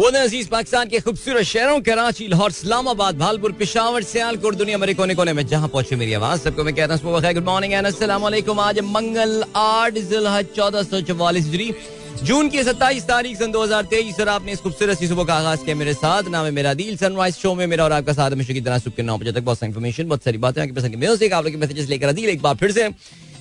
वो अज़ीज़ पाकिस्तान के खूबसूरत शहरों, कराची, लाहौर, इस्लामाबाद, भालपुर, पिशावर, सियालकोट, दुनिया मेरे कोने कोने में जहाँ पहुँचे मेरी आवाज़, सबको मैं कहता हूँ गुड मॉर्निंग एंड आज मंगल आठ जिलहज चौदह सौ चौवालीस हिजरी, जून की सत्ताईस तारीख सन दो हज़ार तेईस, और आपने इस खूबसूरत सी सुबह का आगाज़ किया मेरे साथ। नाम है मेरा दिल सनराइज शो में मेरा और आपका साथ हमेशा की तरह, सुबह के नौ बजे तक। बहुत सारी इन्फॉर्मेशन बहुत सारी बातें, आपकी पसंद की म्यूज़िक आप लोग के मैसेजेस लेकर दिल एक बार फिर से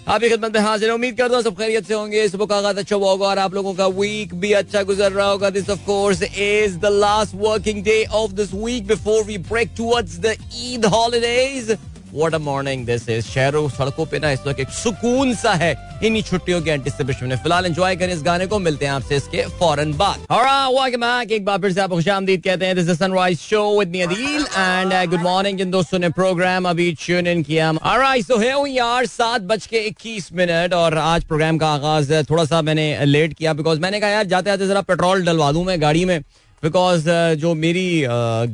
आपकी खिदमत में हाजिर उम्मीद करता हूँ सब खैरियत से होंगे। सुबह का आगाज़ अच्छा हुआ होगा और आप लोगों का वीक भी अच्छा गुजर रहा होगा। This of course is the last working day of this week before we break towards the Eid holidays what a morning this is शहरों, सड़कों पे ना इस वक्त एक सुकून सा है। इन्हीं छुट्टियों के एंटिसिपेशन में। फ़िलहाल एंजॉय करें इस गाने को। मिलते हैं आपसे इसके फ़ौरन बाद। एक बार फिर से आपको खुशामदीद कहते हैं। This is Sunrise show with me Adeel and good morning जिन दोस्तों ने प्रोग्राम अभी ट्यून इन किया। Alright so here we are सात बज के इक्कीस मिनट, और आज प्रोग्राम का आगाज़ थोड़ा सा मैंने लेट किया बिकॉज़ मैंने कहा, यार, जाते जाते जरा पेट्रोल डलवा दूँ मैं गाड़ी में. बिकॉज़ जो मेरी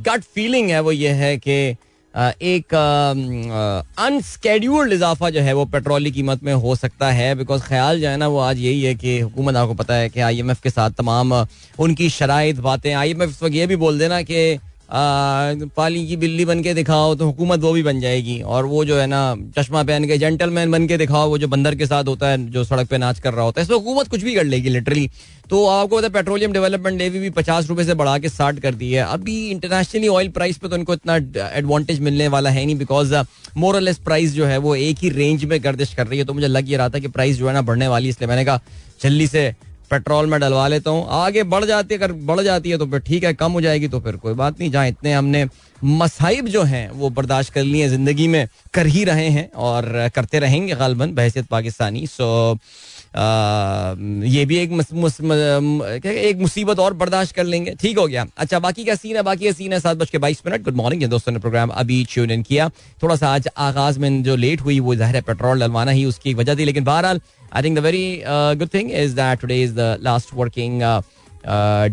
गट फीलिंग है वो ये है कि एक अनस्केड्यूल्ड इजाफा जो है वो पेट्रोल की कीमत में हो सकता है बिकॉज़ ख्याल जो है ना वो आज यही है कि हुकूमत, आपको पता है कि आई एम एफ़ के साथ तमाम उनकी शराइ बातें आई एम एफ़ इस वक्त ये भी बोल देना कि पाली की बिल्ली बन के दिखाओ तो हुकूमत वो भी बन जाएगी। और वो जो है ना, चश्मा पहन के जेंटलमैन बन के दिखाओ, वो जो बंदर के साथ होता है, जो सड़क पे नाच कर रहा होता है। इसमें हुकूमत कुछ भी कर लेगी लिटरली तो आपको पता पेट्रोलियम डेवलपमेंट लेवी भी पचास रुपए से बढ़ा के साठ कर दी है। अभी इंटरनेशनली ऑयल प्राइस पे तो इनको इतना एडवांटेज मिलने वाला है नहीं बिकॉज़ मोरलेस प्राइस जो है, वो एक ही रेंज में गर्दिश कर रही है। तो मुझे लग ये रहा था कि प्राइस जो है ना, बढ़ने वाली इसलिए मैंने कहा, जल्दी से पेट्रोल में डलवा लेता हूँ। आगे बढ़ जाती है, अगर बढ़ जाती है तो फिर ठीक है, कम हो जाएगी तो फिर कोई बात नहीं। जहाँ इतने हमने मसाइब जो हैं, वो बर्दाश्त कर लिए ज़िंदगी में कर ही रहे हैं और करते रहेंगे, गालबन, बहसीत पाकिस्तानी। सो ये भी एक मस, मुस, एक मुसीबत और बर्दाश्त कर लेंगे। ठीक हो गया। अच्छा बाकी का सीन है? बाकी का सीन है सात बज के बाईस मिनट। गुड मॉर्निंग दोस्तों ने प्रोग्राम अभी ट्यून इन किया। थोड़ा सा आज आगाज़ में जो लेट हुई वो ज़ाहिर है पेट्रोल डलवाना ही उसकी वजह थी। लेकिन बहरहाल I think the very good thing is that today is the last working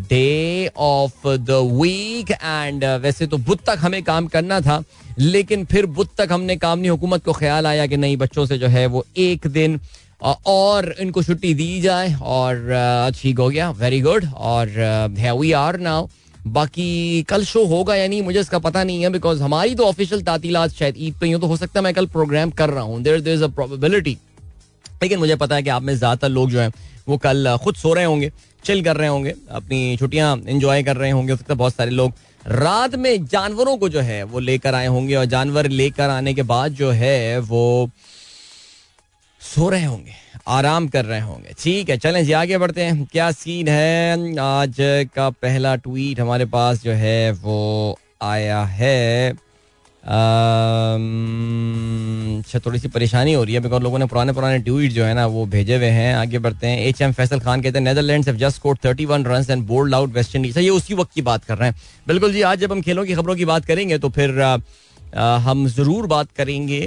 day of the week and वैसे तो बुध तक हमें काम करना था लेकिन फिर बुध तक हमने काम नहीं हुकूमत को ख्याल आया कि नहीं बच्चों से जो है वो एक दिन और इनको छुट्टी दी जाए और ठीक हो गया वेरी गुड और वी आर नाउ बाकी कल शो होगा या नहीं, मुझे इसका पता नहीं है बिकॉज़ हमारी तो ऑफिशियल तातीलात शायद ईद पे ही तो हो सकता है मैं कल प्रोग्राम कर रहा हूँ। There there is a probability लेकिन मुझे पता है कि आप में ज़्यादातर लोग जो है, वो कल खुद सो रहे होंगे चिल कर रहे होंगे, अपनी छुट्टियाँ एंजॉय कर रहे होंगे, हो सकता है बहुत सारे लोग रात में जानवरों को जो है, वो लेकर आए होंगे, और जानवर लेकर आने के बाद जो है, वो सो रहे होंगे, आराम कर रहे होंगे। ठीक है, चलें जी, आगे बढ़ते हैं। क्या सीन है? आज का पहला ट्वीट हमारे पास जो है, वो आया है। अच्छा थोड़ी सी परेशानी हो रही है बिकॉज़ लोगों ने पुराने पुराने ट्वीट जो है ना, वो भेजे हुए हैं। आगे बढ़ते हैं। एच एम फैसल खान कहते हैं Netherland just scored 31 run and bowled out West Indies ये उसी वक्त की बात कर रहे हैं। बिल्कुल जी, आज जब हम खेलों की खबरों की बात करेंगे तो फिर हम ज़रूर बात करेंगे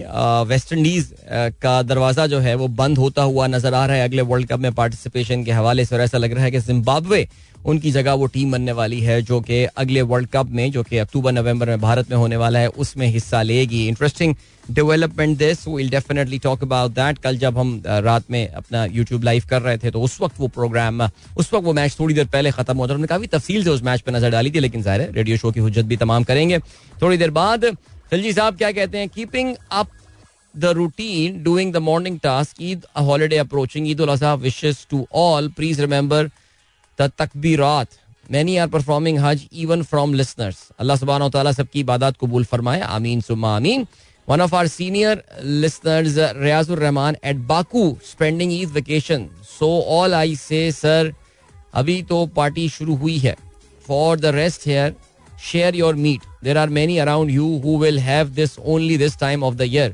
वेस्ट इंडीज का दरवाज़ा जो है वो बंद होता हुआ नज़र आ रहा है। अगले वर्ल्ड कप में पार्टिसिपेशन के हवाले से और ऐसा लग रहा है कि जिम्बाब्वे उनकी जगह वो टीम बनने वाली है, जो कि अगले वर्ल्ड कप में, जो कि अक्टूबर, नवंबर में भारत में होने वाला है, उसमें हिस्सा लेगी। Interesting development this will definitely talk about that कल जब हम रात में अपना यूट्यूब लाइव कर रहे थे तो उस वक्त वो प्रोग्राम उस वक्त वो मैच थोड़ी देर पहले खत्म हो था। हमने काफ़ी तफसील से उस मैच पर नज़र डाली थी, लेकिन ज़ाहिर रेडियो शो की हजत भी तमाम करेंगे। थोड़ी देर बाद खिलजी साहब, क्या कहते हैं? Keeping up the routine doing the morning task Eid holiday approaching Eid ul Azha wishes to all please remember the तकबीरात many are performing Hajj even from listeners अल्लाह सुबहान तआला सबकी इबादत कबूल फरमाए। आमीन सुमा आमीन। One of our senior listeners Riazur Rahman at Baku spending Eid vacation so all I say sir अभी तो पार्टी शुरू हुई है। For the rest here share your meat there are many around you who will have this only this time of the year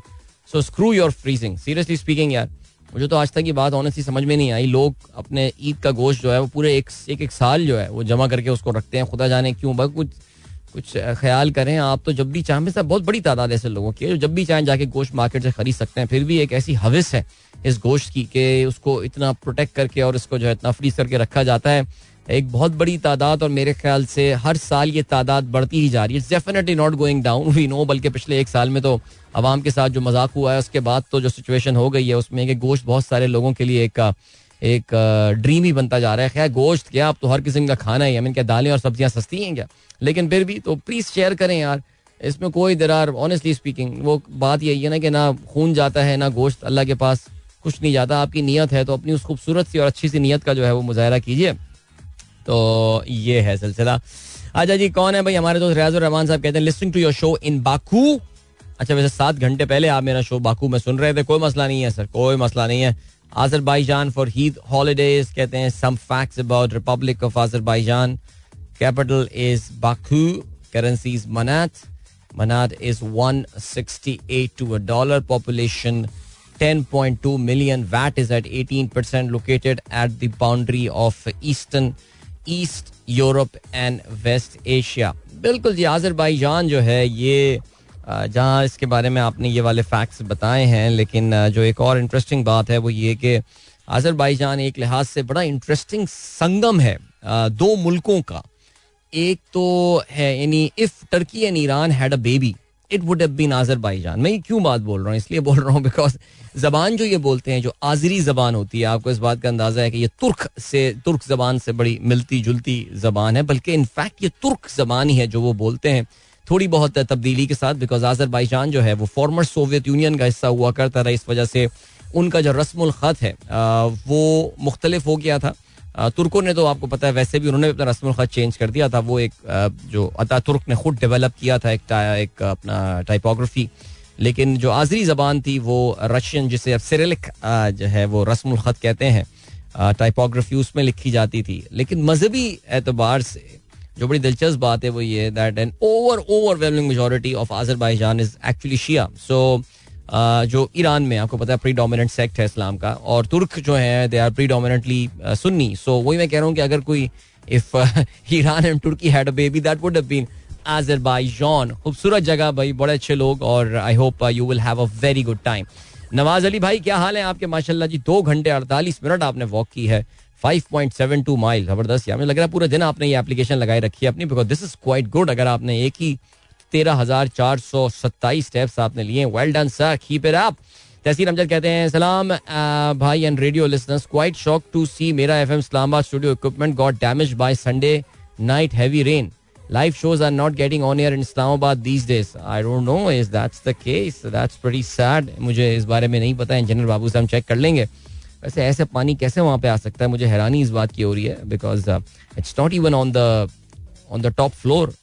so screw your freezing seriously speaking यार मुझे तो आज तक ये बात ऑनेस्टली समझ में नहीं आई। लोग अपने ईद का गोश्त जो है वो पूरे एक एक, एक साल जो है वो जमा करके उसको रखते हैं। खुदा जाने क्यों बस कुछ कुछ ख्याल करें। आप तो जब भी चाहें सब बहुत बड़ी तादाद ऐसे लोगों की है जो जब भी चाहें जाके गोश्त मार्केट से खरीद सकते हैं। फिर भी एक ऐसी हविस है इस गोश्त की कि उसको इतना प्रोटेक्ट करके और इसको जो है इतना फ्रीज करके रखा जाता है। एक बहुत बड़ी तादाद और मेरे ख्याल से हर साल ये तादाद बढ़ती ही जा रही है। Definitely not going down we know बल्कि पिछले एक साल में तो आवाम के साथ जो मज़ाक हुआ है, उसके बाद तो जो सिचुएशन हो गई है, उसमें कि गोश्त बहुत सारे लोगों के लिए एक एक ड्रीम ही बनता जा रहा है। खैर, गोश्त, क्या अब तो हर किस्म का खाना है मीन क्या दालें और सब्ज़ियाँ सस्ती हैं क्या? लेकिन फिर भी तो प्लीज़ शेयर करें यार। इसमें कोई दरार ऑनेस्टली स्पीकिंग वो बात यही है ना कि ना खून जाता है, ना गोश्त। अल्लाह के पास कुछ नहीं जाता। आपकी नीयत है तो अपनी उस खूबसूरत सी और अच्छी सी नीयत का जो है वो मुजाहरा कीजिए। तो ये है सिलसिला। अच्छा जी, कौन है भाई? हमारे दोस्त रहमान साहब कहते हैं listening to your show in Baku अच्छा वैसे सात घंटे पहले आप मेरा शो बाकू में सुन रहे थे। कोई मसला नहीं है सर कोई मसला नहीं है। आजर भाई जान फॉर हीद हॉलीडेज कहते हैं some facts about Republic of Azerbaijan capital is Baku currency is manat manat is one sixty eight to a dollar population 10.2 million VAT is at 18 percent located at the boundary of eastern east Europe and West Asia बिल्कुल जी, आजरबाईजान जो है, ये जहाँ इसके बारे में आपने ये वाले फैक्ट्स बताए हैं, लेकिन जो एक और इंटरेस्टिंग बात है वो ये कि आजरबाईजान एक लिहाज से बड़ा इंटरेस्टिंग संगम है दो मुल्कों का। एक तो है यानी if Turkey and Iran had a baby it would have been Azerbaijan मैं ये क्यों बात बोल रहा हूँ? इसलिए बोल रहा हूँ बिकॉज़ जबान जो ये बोलते हैं, जो आजरी जबान होती है, आपको इस बात का अंदाज़ा है कि ये तुर्क से, तुर्क जबान से बड़ी मिलती जुलती जबान है, बल्कि इनफैक्ट ये तुर्क जबान ही है जो वो बोलते हैं। थोड़ी बहुत तब्दीली के साथ बिकॉज़ आजरबाईजान जो है, वो फॉर्मर सोवियत यूनियन का हिस्सा हुआ करता था, इस वजह से उनका जो रस्म ख़त है वो मुख्तलिफ़ हो गया था। तुर्कों ने तो आपको पता है, वैसे भी उन्होंने अपना रस्म ख़त चेंज कर दिया था। वो एक जो अता तुर्क ने खुद डेवलप किया था एक एक अपना टाइपोग्राफी लेकिन जो आजरी जबान थी, वो रशियन जिसे सिरिलिक जो है, वो रस्म ख़त कहते हैं टाइपोग्राफी उसमें लिखी जाती थी। लेकिन मजहबी एतबार से जो बड़ी दिलचस्प बात है वो ये that an over overwhelming majority of Azerbaijan is actually Shia so जो ईरान में, आपको पता है प्री डोमिनेंट सेक्ट है इस्लाम का, और तुर्क जो है they are predominantly Sunni. So वही मैं कह रहा हूँ कि अगर कोई if Iran and Turkey had a baby that would been Azerbaijan खूबसूरत जगह भाई, बड़े अच्छे लोग, और I hope you will have a very good time Nawaz Ali भाई, क्या हाल है आपके? माशाल्लाह जी, दो घंटे अड़तालीस मिनट आपने वॉक की है। 5.72 माइल ज़बरदस्त यार, मुझे लग रहा है पूरा दिन आपने ये एप्लीकेशन लगाई रखी है अपनी because this is quite good अगर आपने एक ही तेरह हज़ार चार सौ सत्ताईस स्टेप्स आपने लिए well done sir keep it up Tahseer Amjad कहते हैं, सलाम भाई and radio listeners quite shock to see मेरा FM Islamabad studio equipment got damage by Sunday night heavy rain live shows are not getting on air in Islamabad these days. I don't know if that's the case. That's pretty sad. मुझे इस बारे में नहीं पता engineer बाबू से हम check कर लेंगे। वैसे ऐसे पानी कैसे वहाँ पे आ सकता है? मुझे हैरानी इस बात की हो रही है because it's not even on the on the top floor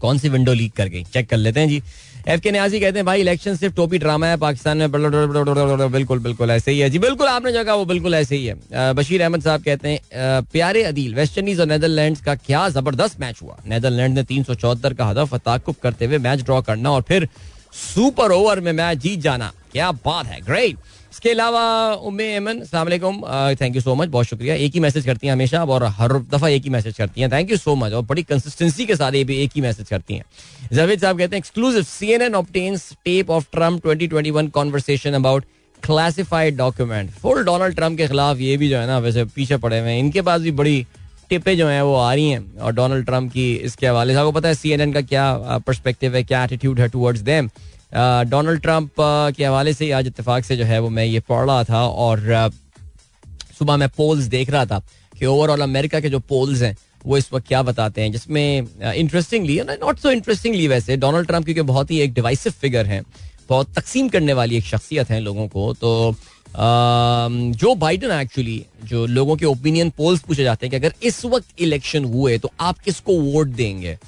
कौन सी विंडो लीक कर गई? चेक कर लेते हैं जी। एफ़ के न्याजी कहते हैं, भाई इलेक्शन सिर्फ़ टोपी ड्रामा है, पाकिस्तान में बिल्कुल बिल्कुल ऐसे ही है जी। बिल्कुल आपने जगह वो बिल्कुल ऐसे ही है। बशीर अहमद साहब कहते हैं प्यारे अदील वेस्ट इंडीज और नेदरलैंड का क्या ज़बरदस्त मैच हुआ? नेदरलैंड ने तीन सौ चौहत्तर का हदफ ताकुब करते हुए मैच ड्रॉ करना और फिर सुपर ओवर में मैच जीत जाना। क्या बात है ग्रेट इसके अलावा, उम्मे एमन सलामकुम थैंक यू सो मच बहुत शुक्रिया। एक ही मैसेज करती हैं हमेशा और हर दफ़ा एक ही मैसेज करती हैं। थैंक यू सो मच और बड़ी कंसिस्टेंसी के साथ ये भी एक ही मैसेज करती हैं। जावेद साहब कहते हैं exclusive CNN obtains tape of Trump 2021 conversation about classified document full Donald Trump के खिलाफ ये भी जो है ना, वैसे पीछे पड़े हुए हैं। इनके पास भी बड़ी टिपे जो हैं वो आ रही हैं और डोनाल्ड ट्रंप की इसके हवाले से। आपको पता है सी एन एन का क्या परस्पेक्टिव है, क्या एटीट्यूड है टुवर्ड्स देम डोनाल्ड ट्रंप के हवाले से आज इतफाक से जो है वो मैं ये पढ़ रहा था और सुबह मैं पोल्स देख रहा था कि ओवरऑल अमेरिका के जो पोल्स हैं, वो इस वक्त क्या बताते हैं, जिसमें इंटरेस्टिंगली नॉट सो इंटरेस्टिंगली वैसे, डोनाल्ड ट्रंप क्योंकि बहुत ही एक डिवाइसिव फिगर हैं, बहुत तकसीम करने वाली एक शख्सियत है लोगों को तो जो बाइडन एक्चुअली जो लोगों के ओपिनियन पोल्स पूछे जाते हैं कि अगर इस वक्त इलेक्शन हुए तो आप किसको वोट देंगे?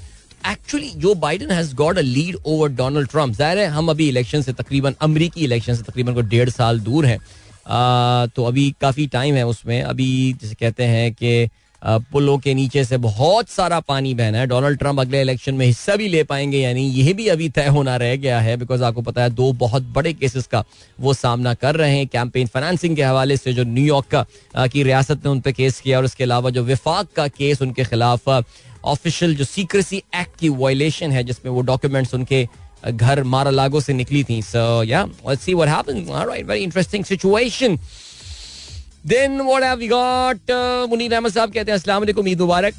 Actually Joe Biden has got a lead over Donald Trump ज़ाहिर है हम अभी इलेक्शन से तकरीबन, अमरीकी इलेक्शन से तकरीबन को डेढ़ साल दूर हैं। तो अभी काफ़ी टाइम है उसमें। अभी जैसे कहते हैं कि पुलों के नीचे से बहुत सारा पानी बहना है। डोनाल्ड ट्रंप अगले इलेक्शन में हिस्सा भी ले पाएँगे, यानी यह भी अभी तय होना रह गया है बिकॉज़ आपको पता है दो बहुत बड़े केसेस का वो सामना कर रहे हैं। कैंपेन फाइनेंसिंग के हवाले से जो न्यूयॉर्क का की रियासत ने उन पर केस किया, और उसके अलावा जो विफाक का केस उनके खिलाफ ऑफिशियल जो सीक्रेसी एक्ट की वायलेशन है, जिसमें वो डॉक्यूमेंट्स उनके घर मारा लागो से निकली थी। सो या let's see what happens alright very interesting situation then what have we got Munir Ahmad साहब कहते हैं, अस्सलाम वालेकुम, ईद मुबारक.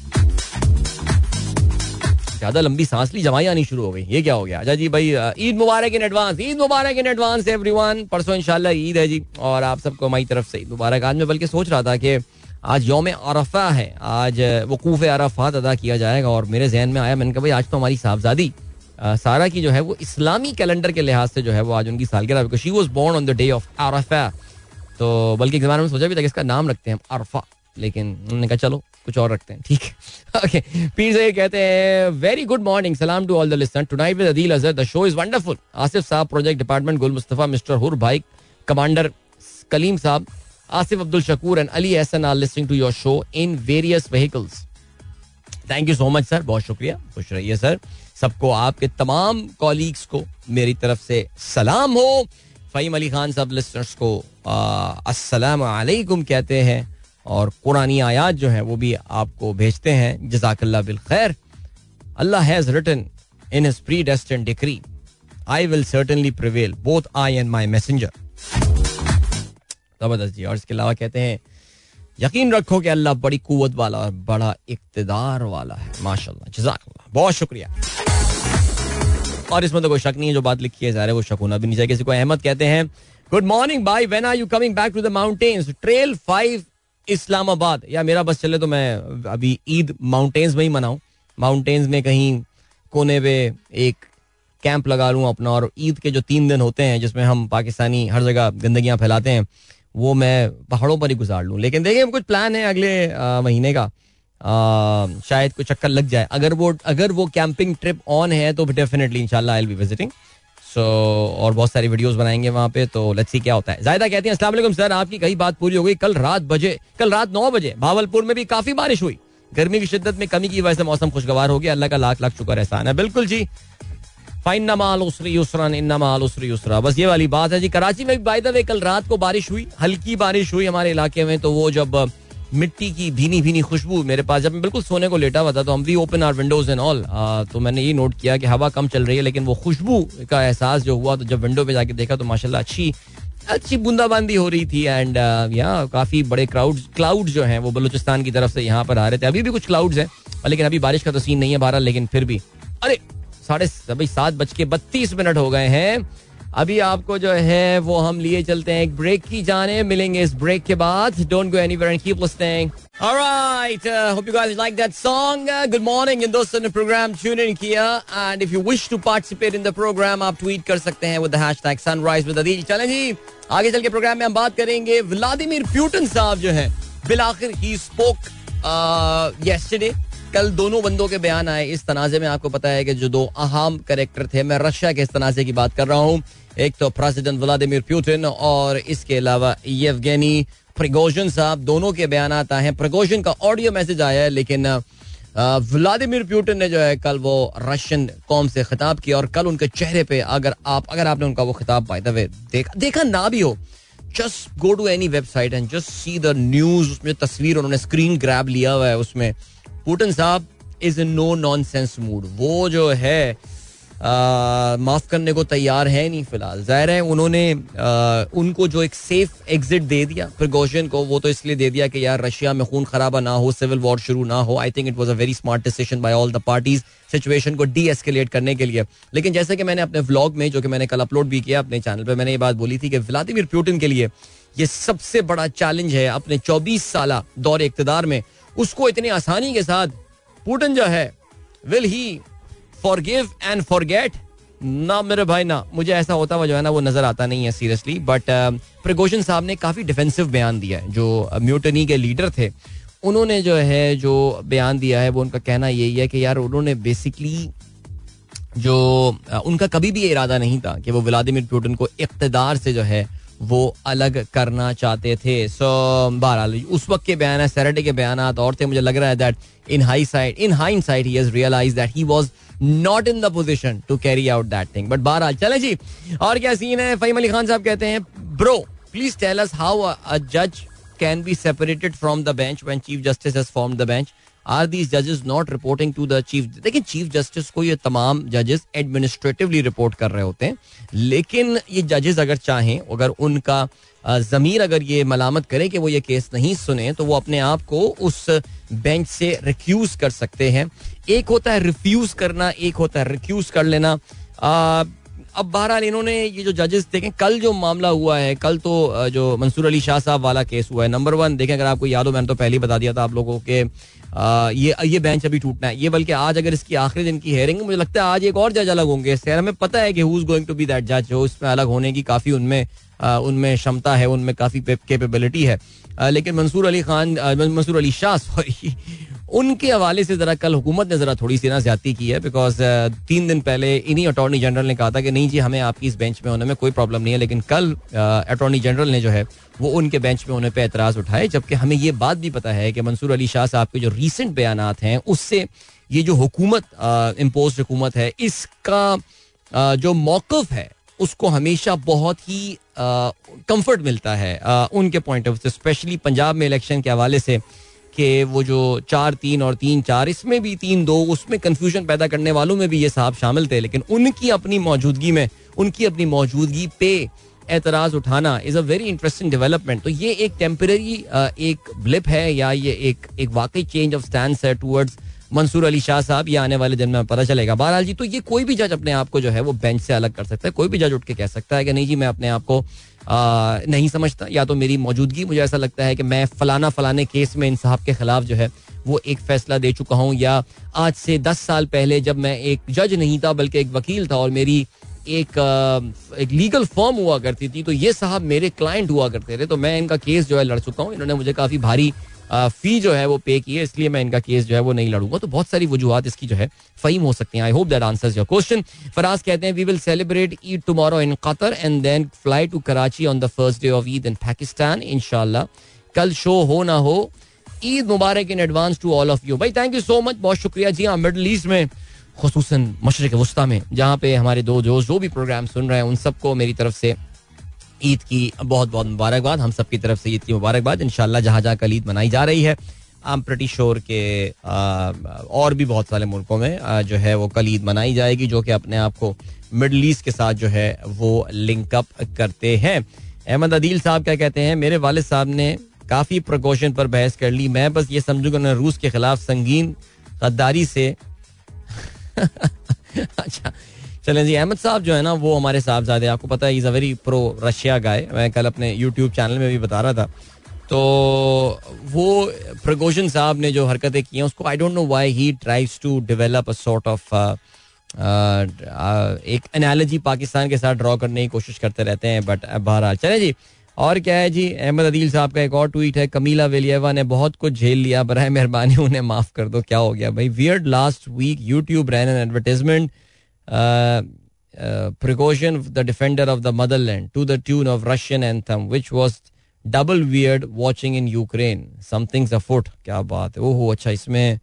ज़्यादा लंबी सांस ली जमाई आनी शुरू हो गई। ये क्या हो गया? अच्छा जी भाई ईद मुबारक इन एडवांस ईद मुबारक इन एडवांस एवरीवन परसों इंशाल्लाह ईद है जी, और आप सबको हमारी तरफ़ से ईद मुबारक। आज मैं बल्कि सोच रहा था कि आज योम अरफा है। आज वकूफ़ अरफात अदा किया जाएगा और मेरे जहन में आया, मैंने कहा, भाई, आज तो हमारी साहबजादी सारा की जो है वो इस्लामी कैलेंडर के लिहाज से जो है वो आज उनकी सालगिरह she was born on the day of अरफा तो बल्कि एक जमाने में सोचा भी था कि इसका नाम रखते हैं अरफा, लेकिन उन्होंने कहा, चलो, कुछ और रखते हैं। ठीक है। ओके पीर से कहते हैं वेरी गुड मॉर्निंग सलाम to all the listener tonight with Adeel Azhar the show is wonderful Asif साहब प्रोजेक्ट डिपार्टमेंट गुल मुस्तफ़ा मिस्टर हुर भाई, कमांडर, कलीम साहब Asif Abdul Shakoor and Ali Ehsan are listening to your show in various vehicles thank you so much sir बहुत शुक्रिया। खुश रहिए sir सबको, आपके तमाम कॉलीग्स को मेरी तरफ़ से सलाम हो। फ़हीम अली खान साहब लिस्टर्स को अस्सलाम वालेकुम कहते हैं और कुरानी आयात जो है वो भी आपको भेजते हैं। जजाकल्ला बिल खैर। अल्लाह has written in his predestined decree I will certainly prevail both I and my messenger ज़बरदस्त। जी और इसके अलावा कहते हैं, यकीन रखो कि अल्लाह बड़ी कुवत वाला और बड़ा इकतदार वाला है। माशाल्लाह जजाकल्ला बहुत शुक्रिया। और इसमें तो कोई शक नहीं है, जो बात लिखी है वो शक होना भी नहीं चाहिए। किसी को अहमद कहते हैं good morning by when are you coming back to the mountains trail five Islamabad. या मेरा बस चले तो मैं अभी ईद माउंटेन्स में ही मनाऊं। माउंटेन्स में कहीं कोने पे एक कैंप लगा लूँ अपना, और ईद के जो तीन दिन होते हैं, जिसमें हम पाकिस्तानी हर जगह गंदगियाँ फैलाते हैं वो मैं पहाड़ों पर ही गुजार लूँ। लेकिन देखिए कुछ प्लान है अगले महीने का। आ, शायद कोई चक्कर लग जाए। अगर वो अगर वो कैंपिंग ट्रिप ऑन है तो डेफिनेटली इंशाल्लाह आई बी विजिटिंग सो और बहुत सारी वीडियोस बनाएँगे वहाँ पे तो लेट्स सी क्या होता है। जायदा कहती हैं अस्सलाम सर आपकी कई बात पूरी हो गई। कल रात बजे कल रात नौ बजे भावलपुर में भी काफ़ी बारिश हुई। गर्मी की शिद्दत में कमी की वजह से मौसम खुशगवार हो गया। अल्लाह का लाख लाख शुक्र एहसान है। बिल्कुल जी। उसरी बस ये वाली बात है जी, कराची में भी द वे कल रात को बारिश हुई, हल्की बारिश हुई हमारे इलाके में तो वो जब मिट्टी की भीनी भीनी खुशबू मेरे पास, जब मैं बिल्कुल सोने को लेटा हुआ था तो हम we open our windows and all तो मैंने ये नोट किया कि हवा कम चल रही है, लेकिन वो खुशबू का एहसास जो हुआ तो जब विंडो पे जाके देखा तो माशाल्लाह अच्छी अच्छी बूंदाबांदी हो रही थी एंड यहाँ काफ़ी बड़े क्राउड क्लाउड जो हैं, वो बलूचिस्तान की तरफ़ से यहाँ पर आ रहे थे। अभी भी कुछ क्लाउड्स हैं, लेकिन अभी बारिश का तो सीन नहीं है बारह लेकिन फिर भी। अरे साढ़े भाई सात बज के बत्तीस मिनट हो गए हैं। अभी आपको जो है वो हम लिए चलते हैं एक ब्रेक की जाने। मिलेंगे इस ब्रेक के बाद। Don't go anywhere and keep uh, you guys like that song. Uh, good morning इन दोस्तों ने प्रोग्राम ट्यून इन किया। And if you wish to participate in the program आप ट्वीट कर सकते हैं विद सनराइज विद अदील चलें जी आगे चल के प्रोग्राम में हम बात करेंगे। व्लादिमीर प्यूटन साहब जो है बिलाखिर ही स्पोक यस्टरडे कल दोनों बंदों के बयान आए। इस तनाजे में आपको पता है कि जो दो अहम करेक्टर थे, मैं रशिया के इस तनाजे की बात कर रहा हूँ। एक तो प्रेसिडेंट व्लादिमिर प्यूटिन और इसके अलावा येवगेनी प्रगोजन साहब। दोनों के बयान आए हैं। प्रगोजन का ऑडियो मैसेज आया है, लेकिन व्लादिमिर प्यूटिन ने जो है कल वो रशियन कौम से खिताब किया और कल उनके चेहरे पे अगर आप, अगर आपने उनका वो खिताब वे देखा देखा ना भी हो just go to any website and just see the news उसमें तस्वीर उन्होंने स्क्रीन ग्रैब लिया हुआ है, उसमें पुटिन साहब is in no nonsense mood वो जो है माफ़ करने को तैयार है नहीं फ़िलहाल। ज़ाहिर है उन्होंने उनको जो एक सेफ़ एग्जिट दे दिया प्रिकॉशन को, वो तो इसलिए दे दिया कि यार रशिया में खून खराबा ना हो सिविल वॉर शुरू ना हो। I think it was a very smart decision by all the parties situation को डी एस्केलेट करने के लिए। लेकिन जैसे कि मैंने अपने व्लॉग में, जो कि मैंने कल अपलोड भी किया, अपने चैनल पर मैंने ये बात बोली थी कि व्लादिमिर प्यूटिन के लिए ये सबसे बड़ा चैलेंज है अपने 24 साल दौर इकतदार में। उसको इतनी आसानी के साथ पुटन जो है। Will he forgive and forget ना मेरे भाई, ना। मुझे ऐसा होता हुआ जो है ना वो नज़र आता नहीं है सीरियसली बट प्रगोशन साहब ने काफ़ी डिफेंसिव बयान दिया है। जो म्यूटनी के लीडर थे, उन्होंने जो है, जो बयान दिया है, वो उनका कहना यही है कि यार उन्होंने बेसिकली जो उनका कभी भी इरादा नहीं था कि वो व्लादिमिर पुटिन को इकतदार से जो है वो अलग करना चाहते थे। सो बहरहाल, उस वक्त के बयान सैटरडे के बयान और थे, मुझे लग रहा है that in high side in high side he realise that he was not in the position to carry out that thing but बहरहाल, चले जी, और क्या सीन है? फहीम अली खान साहब कहते हैं bro please tell us how a जज can be separated from the bench when chief justice has form the bench are these जजेस not reporting to the chief देखिए चीफ जस्टिस को ये तमाम जजेस एडमिनिस्ट्रेटिवली रिपोर्ट कर रहे होते हैं लेकिन ये जजेस अगर चाहें अगर उनका ज़मीर अगर ये मलामत करे कि वो ये केस नहीं सुने तो वो अपने आप को उस बेंच से रिक्यूज कर सकते हैं। एक होता है रिफ्यूज करना एक होता है रिक्यूज कर लेना। आ, अब बहरहाल इन्होंने ये जो जजेस देखें कल जो मामला हुआ है कल तो जो मंसूर अली शाह साहब वाला केस हुआ है। नंबर वन देखें अगर आपको याद हो मैंने तो पहले ही बता दिया था आप लोगों के ये ये बेंच अभी टूटना है। ये बल्कि आज अगर इसकी आखिरी दिन की हेयरिंग मुझे लगता है आज एक और जज अलग होंगे। शहर हमें पता है कि who is going to be that जज इसमें अलग होने की काफ़ी उनमें उनमें क्षमता है, उनमें काफ़ी कैपेबिलिटी है। लेकिन मंसूर अली खान मंसूर अली शाह सॉरी उनके हवाले से जरा कल हुकूमत ने जरा थोड़ी सी ना ज़्यादा की है बिकॉज़ तीन दिन पहले इन्हीं अटॉर्नी जनरल ने कहा था कि नहीं जी, हमें आपकी इस बेंच में होने में कोई प्रॉब्लम नहीं है, लेकिन कल अटॉर्नी जनरल ने जो है, वो उनके बेंच में होने पर एतराज़ उठाए, जबकि हमें ये बात भी पता है कि मंसूर अली शाह साहब के जो रिसेंट बयान हैं, उससे ये जो हुकूमत इम्पोज हुकूमत है, इसका जो मौकफ है, उसको हमेशा बहुत ही कंफर्ट मिलता है उनके पॉइंट ऑफ़ स्पेशली पंजाब में इलेक्शन के हवाले से। कि वो जो चार तीन और तीन चार, इसमें भी तीन दो, उसमें कंफ्यूजन पैदा करने वालों में भी ये साहब शामिल थे, लेकिन उनकी अपनी मौजूदगी में, उनकी अपनी मौजूदगी पे एतराज़ उठाना is a very interesting development तो ये एक टेम्पररी एक ब्लिप है, या ये एक एक वाकई चेंज ऑफ़ स्टैंड है टूवर्ड्स मंसूर अली शाह साहब, ये आने वाले दिन में पता चलेगा। बहरहाल जी तो ये कोई भी जज अपने आप को जो है वो बेंच से अलग कर सकता है। कोई भी जज उठ के कह सकता है कि नहीं जी, मैं अपने आप को नहीं समझता, या तो मेरी मौजूदगी, मुझे ऐसा लगता है कि मैं फलाना फलाने केस में इन साहब के खिलाफ जो है, वो एक फैसला दे चुका हूँ, या आज से दस साल पहले जब मैं एक जज नहीं था, बल्कि एक वकील था और मेरी एक एक लीगल फॉर्म हुआ करती थी तो ये साहब मेरे क्लाइंट हुआ करते थे तो मैं इनका केस जो है लड़ चुका हूँ। इन्होंने मुझे काफ़ी भारी फ़ी जो है वो पे की है, इसलिए मैं इनका केस जो है वो नहीं लड़ूँगा। तो बहुत सारी वजूहत इसकी जो है फहीम हो सकती हैं। I hope that answers your question Faraz कहते हैं we will celebrate Eid tomorrow in Qatar and then fly to Karachi on the first day of Eid in Pakistan इनशाला कल शो हो ना हो ईद मुबारक in advance to all of you भाई thank you so much बहुत शुक्रिया जी हाँ मिडल ईस्ट में खसूस मशरक वस्ती में, जहाँ पे हमारे दो जो जो भी प्रोग्राम सुन रहे हैं, उन सबको मेरी तरफ़ से ईद की बहुत बहुत मुबारकबाद। हम सब की तरफ़ से ईद की मुबारकबाद। इनशाला जहाँ जहाँ कल ईद मनाई जा रही है आई एम प्रटी श्योर के और भी बहुत सारे मुल्कों में जो है वो कल ईद मनाई जाएगी, जो कि अपने आप को मिडल ईस्ट के साथ जो है वो लिंकअप करते हैं। अहमद अदील साहब क्या कहते हैं? मेरे वाले साहब ने काफ़ी प्रकोशन पर बहस कर ली। मैं बस ये समझूँगा उन्होंने रूस के खिलाफ संगीन गद्दारी से अच्छा चलें जी, अहमद साहब जो है ना, वो हमारे साहबजादे, आपको पता है is a very pro Russia guy मैं कल अपने यूट्यूब चैनल में भी बता रहा था। तो वो प्रगोशन साहब ने जो हरकतें की हैं, उसको I don't know why he tries to develop a sort of एक एनालॉजी पाकिस्तान के साथ ड्रॉ करने की कोशिश करते रहते हैं बट बहरहाल। चले जी, और क्या है जी, अहमद अदील साहब का एक और ट्वीट है, कमीला वेलियवा ने बहुत कुछ झेल लिया बर मेहरबानी, उन्हें माफ़ कर दो, क्या हो गया भाई? Weird last week YouTube ran an advertisement of the defender of the motherland to the tune of Russian anthem, which was double weird watching in Ukraine. Something's afoot. क्या बात है ओहो अच्छा इसमें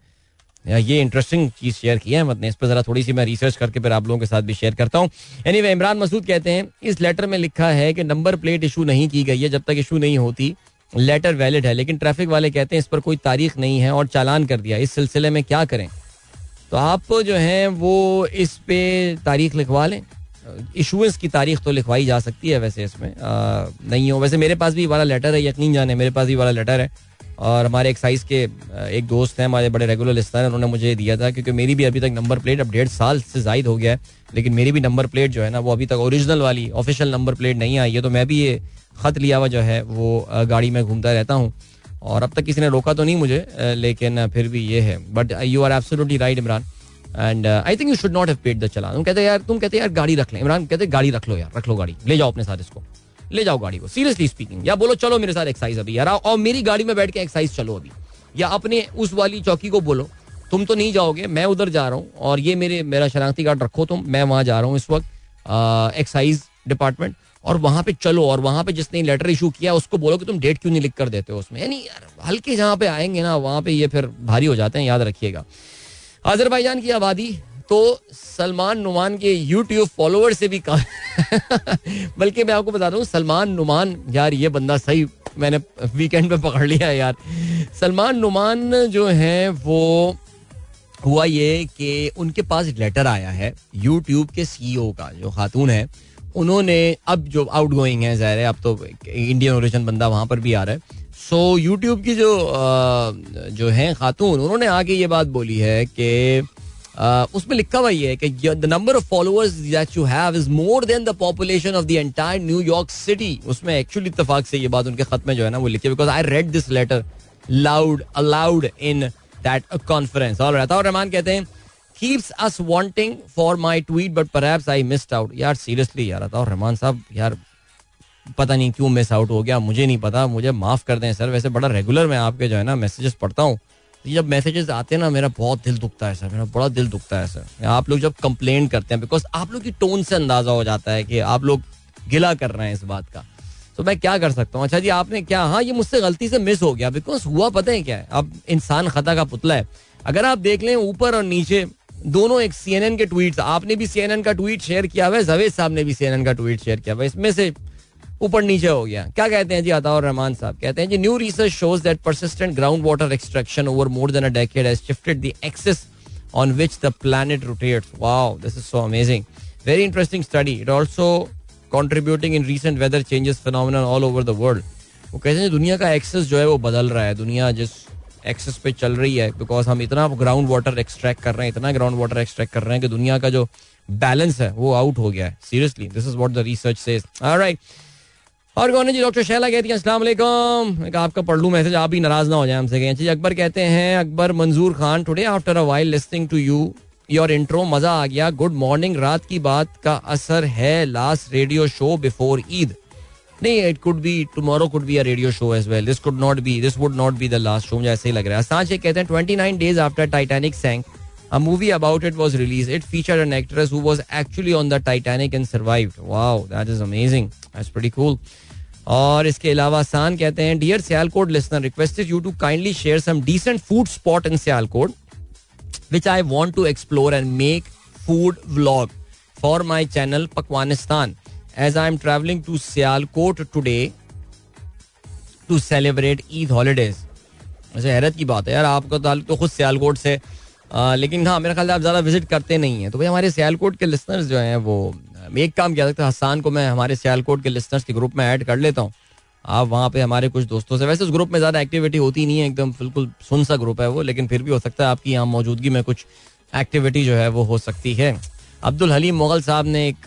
ये इंटरेस्टिंग चीज़ शेयर की है मतलब इस पर जरा थोड़ी सी मैं रिसर्च करके फिर आप लोगों के साथ भी शेयर करता हूँ एनी anyway, इमरान मसूद कहते हैं इस लेटर में लिखा है कि नंबर प्लेट इशू नहीं की गई है जब तक इशू नहीं होती लेटर वैलिड है लेकिन ट्रैफ़िक वाले कहते हैं इस पर कोई तारीख नहीं है और चालान कर दिया इस सिलसिले में क्या करें तो आप जो है, वो इस पे तारीख लिखवा लें। इशूएंस की तारीख तो लिखवाई जा सकती है वैसे इसमें। नहीं हो, वैसे मेरे पास भी वाला लेटर है, यकीन जाने, मेरे पास भी वाला लेटर है। और हमारे एक्साइज के एक दोस्त हैं, हमारे बड़े रेगुलर लिस्ट हैं, उन्होंने मुझे दिया था, क्योंकि मेरी भी अभी तक नंबर प्लेट अब डेढ़ साल से जायद हो गया है, लेकिन मेरी भी नंबर प्लेट जो है ना, वो अभी तक ओरिजिनल वाली ऑफिशियल नंबर प्लेट नहीं आई है तो मैं भी ये खत लिया हुआ जो है, वो गाड़ी में घूमता रहता हूँ। और अब तक किसी ने रोका तो नहीं मुझे लेकिन फिर भी ये है। But you are absolutely right Imran and I think you should not have paid the challan. तुम कहते यार, तुम कहते यार, गाड़ी रख लें। इमरान कहते गाड़ी रख लो यार, रख लो गाड़ी। ले जाओ अपने साथ इसको। ले जाओ गाड़ी को। सीरियसली स्पीकिंग या बोलो, चलो मेरे साथ एक्साइज अभी यार और मेरी गाड़ी में बैठ के एक्साइज चलो अभी। या अपने उस वाली चौकी को बोलो, तुम तो नहीं जाओगे, मैं उधर जा रहा हूँ और ये मेरे, मेरा शनाख्ती कार्ड रखो तुम, मैं वहाँ जा रहा हूँ इस वक्त एक्साइज डिपार्टमेंट और वहाँ पे चलो, और वहाँ पे जिसने लेटर इशू किया, उसको बोलो कि तुम डेट क्यों नहीं लिख कर देते हो उसमें? यानी यार, हल्के जहाँ पे आएँगे ना, वहाँ पे ये फिर भारी हो जाते हैं, याद रखिएगा। अजरबैजान की आबादी तो सलमान नुमान के यूट्यूब फॉलोअर से भी कम बल्कि मैं आपको बता दूँ, सलमान नुमान, यार ये बंदा सही मैंने वीकेंड पे पकड़ लिया यार। सलमान नुमान जो है, वो हुआ ये कि उनके पास लेटर आया है यूट्यूब के सीईओ का, जो खातून है। उन्होंने अब जो आउट गोइंग है ज़ाहिर है अब तो इंडियन ओरिजिन बंदा वहाँ पर भी आ रहा है। सो so, यूट्यूब की जो आ, जो है खातून उन्होंने आगे ये बात बोली है कि उसमें लिखा हुआ है कि the number of followers that you have is more than the population of the entire New York City उसमें एक्चुअली इतफाक से ये बात उनके खत में जो है ना वो लिखी because I read this letter loud aloud in that conference और रहता और रहमान कहते हैं keeps us wanting for my tweet, but perhaps I missed out. यार सीरियसली यार अताउर रहमान साहब यार पता नहीं क्यों मिस आउट हो गया, मुझे नहीं पता, मुझे माफ़ कर दें सर वैसे बड़ा रेगुलर मैं आपके जो है ना मैसेजेस पढ़ता हूँ। जब मैसेजेस आते हैं ना, मेरा बहुत दिल दुखता है सर मेरा बड़ा दिल दुखता है सर आप लोग जब कंप्लेन करते हैं बिकॉज़ आप लोग की टोन से अंदाज़ा हो जाता है कि आप लोग गिला कर रहे हैं इस बात का। तो मैं क्या कर सकता हूँ? अच्छा जी, आपने क्या हाँ ये मुझसे गलती से मिस हो गया बिकॉज़ हुआ पता है क्या है? अब इंसान खता का पुतला है। अगर आप देख लें, ऊपर और नीचे दोनों एक सीएनएन के ट्वीट आपने भी सीएनएन का ट्वीट शेयर किया हुआ है जवेद साहब ने भी सीएनएन का ट्वीट शेयर किया हुआ है इसमें से ऊपर नीचे हो गया क्या कहते हैं जी अताउर रहमान साहब कहते हैं जी new research shows that persistent ground water extraction over more than a decade has shifted the axis on which the planet rotates. Wow, this is so amazing. Very interesting study. It also contributing in recent weather changes phenomenon all over the world. वो कहते हैं दुनिया का access जो है वो बदल रहा है दुनिया जिस एक्सेस पे चल रही है बिकॉज़ हम इतना ग्राउंड वाटर एक्सट्रैक्ट कर रहे हैं, इतना ग्राउंड वाटर एक्सट्रैक्ट कर रहे हैं कि दुनिया का जो बैलेंस है, वो आउट हो गया है। Seriously this is what the research alright और कौन है जी? डॉक्टर शैला कहती हैं वालेकुम. आपका पढ़ लूँ मैसेज आप भी नाराज़ ना हो जाए हमसे कहें अकबर कहते हैं, Akbar Manzoor Khan today after a while listening to you your intro मज़ा आ गया। गुड मॉर्निंग रात की बात का असर है last radio show before Eid नहीं it could be tomorrow could be a radio show as well this could not be this would not be the last show मुझे ऐसे ही लग रहा है सांच कहते हैं 29 days after Titanic sank A movie about it was released. It featured an actress who was actually on the Titanic and survived. Wow, that is amazing. That's pretty cool. और इसके अलावा सान कहते हैं dear Sialkot listener requested you to kindly share some decent food spot in Sialkot which I want to explore and make food vlog for my channel Pakwanistan as I am travelling to Sialkot today to celebrate Eid holidays वैसे हैरत की बात है यार आपका ताल्लुक तो खुद सियालकोट से आ, लेकिन हाँ मेरा ख्याल आप ज़्यादा विज़िट करते नहीं हैं। तो भाई हमारे सियालकोट के लिसनर्स जो हैं वो एक काम किया सकता हसान को मैं हमारे सियालकोट के लिसनर्स के ग्रुप में ऐड कर लेता हूँ। आप वहाँ पे हमारे कुछ दोस्तों से वैसे उस ग्रुप में ज़्यादा एक्टिविटी होती नहीं है एकदम बिल्कुल सुन सा ग्रुप है वो लेकिन फिर भी हो सकता है आपकी यहाँ मौजूदगी में कुछ एक्टिविटी जो है वो हो सकती है। अब्दुल हलीम मुगल साहब ने एक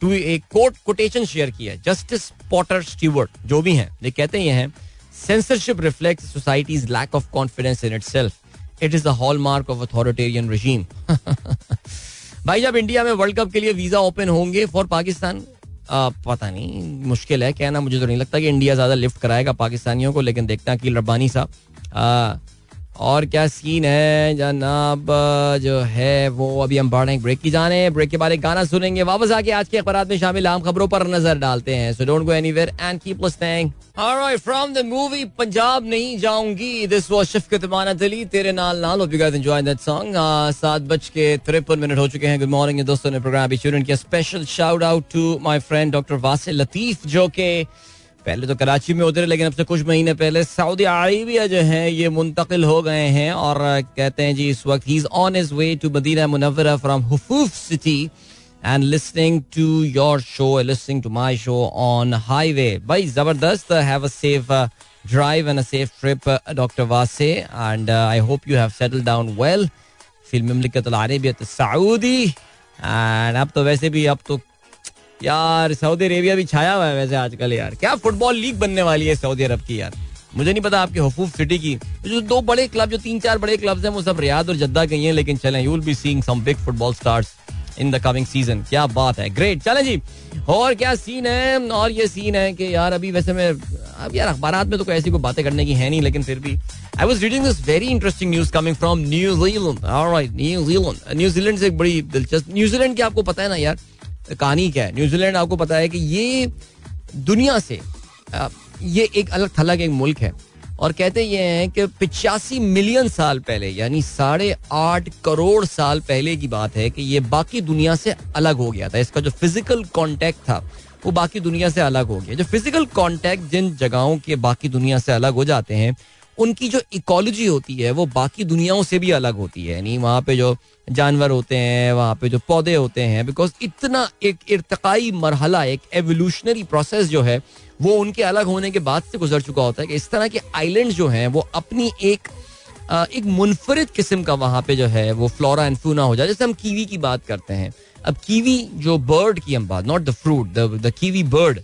टू एक कोट कोटेशन शेयर किया है जस्टिस पॉटर स्टीवर्ट जो भी हैं ये कहते हैं हैं censorship reflect societies lack of confidence in itself it is the hallmark of authoritarian regime भाई जब इंडिया में वर्ल्ड कप के लिए वीज़ा ओपन होंगे फॉर पाकिस्तान आ, पता नहीं मुश्किल है कहना मुझे तो नहीं लगता कि इंडिया ज़्यादा लिफ्ट कराएगा पाकिस्तानियों को लेकिन देखते अकील रब्बानी साहब। और क्या सीन है? जनाब, जो है वो अभी हम बढ़ रहे हैं ब्रेक की जाने ब्रेक के बाद एक गाना सुनेंगे। वापस आके आज के अखबार में शामिल आम खबरों पर नज़र डालते हैं। So don't go anywhere and keep listening alright from the movie Punjab नहीं जाऊँगी। दिस वाज शफकत मानत अली तेरे नाल नाल। Hope you guys enjoy that song सात बज के तिरपन मिनट हो चुके हैं। गुड मॉर्निंग दोस्तों ने प्रोग्राम अभी शुरू किया special shout out to my friend doctor Wasil Latif जो के पहले तो कराची में होते रहे लेकिन अब से कुछ महीने पहले सऊदी अरेबिया जो है, ये मुंतकिल हो गए हैं और कहते हैं जी, इस वक्त ही is on is way to Medina Munawwara from Hufuf city and listening to your show listening to my show on highway भाई, ज़बरदस्त have a safe drive and a safe trip doctor Wase and I hope you have settle down well film ममलिकत Saudi and अब तो वैसे भी, अब तो यार, सऊदी अरेबिया भी छाया हुआ है वैसे आजकल यार। क्या फुटबॉल लीग बनने वाली है सऊदी अरब की यार? मुझे नहीं पता आपके हफूफ सिटी की। जो दो बड़े क्लब जो तीन चार बड़े क्लब्स हैं, वो सब रियाद और जद्दा के हैं, लेकिन चलें you will be seeing some big football stars in the coming season क्या बात है। ग्रेट चले जी। और क्या सीन है? और ये सीन है कि यार, अभी वैसे मैं, अब यार अखबार में तो कोई ऐसी कोई बातें करने की है नहीं, लेकिन फिर भी I was reading this very interesting news coming from New Zealand New Zealand New Zealand से एक बड़ी दिलचस्प न्यूजीलैंड की आपको पता है ना यार? कहानी क्या है? न्यूजीलैंड आपको पता है कि ये दुनिया से ये एक अलग थलग एक मुल्क है। और कहते ये हैं कि पिचासी मिलियन साल पहले, यानी साढ़े आठ करोड़ साल पहले की बात है कि ये बाकी दुनिया से अलग हो गया था। इसका जो फ़िज़िकल कांटेक्ट था, वो बाकी दुनिया से अलग हो गया। जो फ़िज़िकल कांटेक्ट जिन जगहों के बाकी दुनिया से अलग हो जाते हैं उनकी जो इकोलॉजी होती है, वो बाकी दुनियाओं से भी अलग होती है। यानी वहाँ पे जो जानवर होते हैं, वहाँ पे जो पौधे होते हैं बिकॉज़ इतना एक इरतकाई मरहला, एक एवोल्यूशनरी प्रोसेस जो है, वो उनके अलग होने के बाद से गुजर चुका होता है कि इस तरह के आइलैंड जो हैं, वो अपनी एक एक मुनफरद किस्म का वहाँ पे जो है, वो फ्लोरा एंड फ्यूना हो जाए। जैसे हम कीवी की बात करते हैं। अब कीवी जो बर्ड की हम बात not the fruit the kiwi bird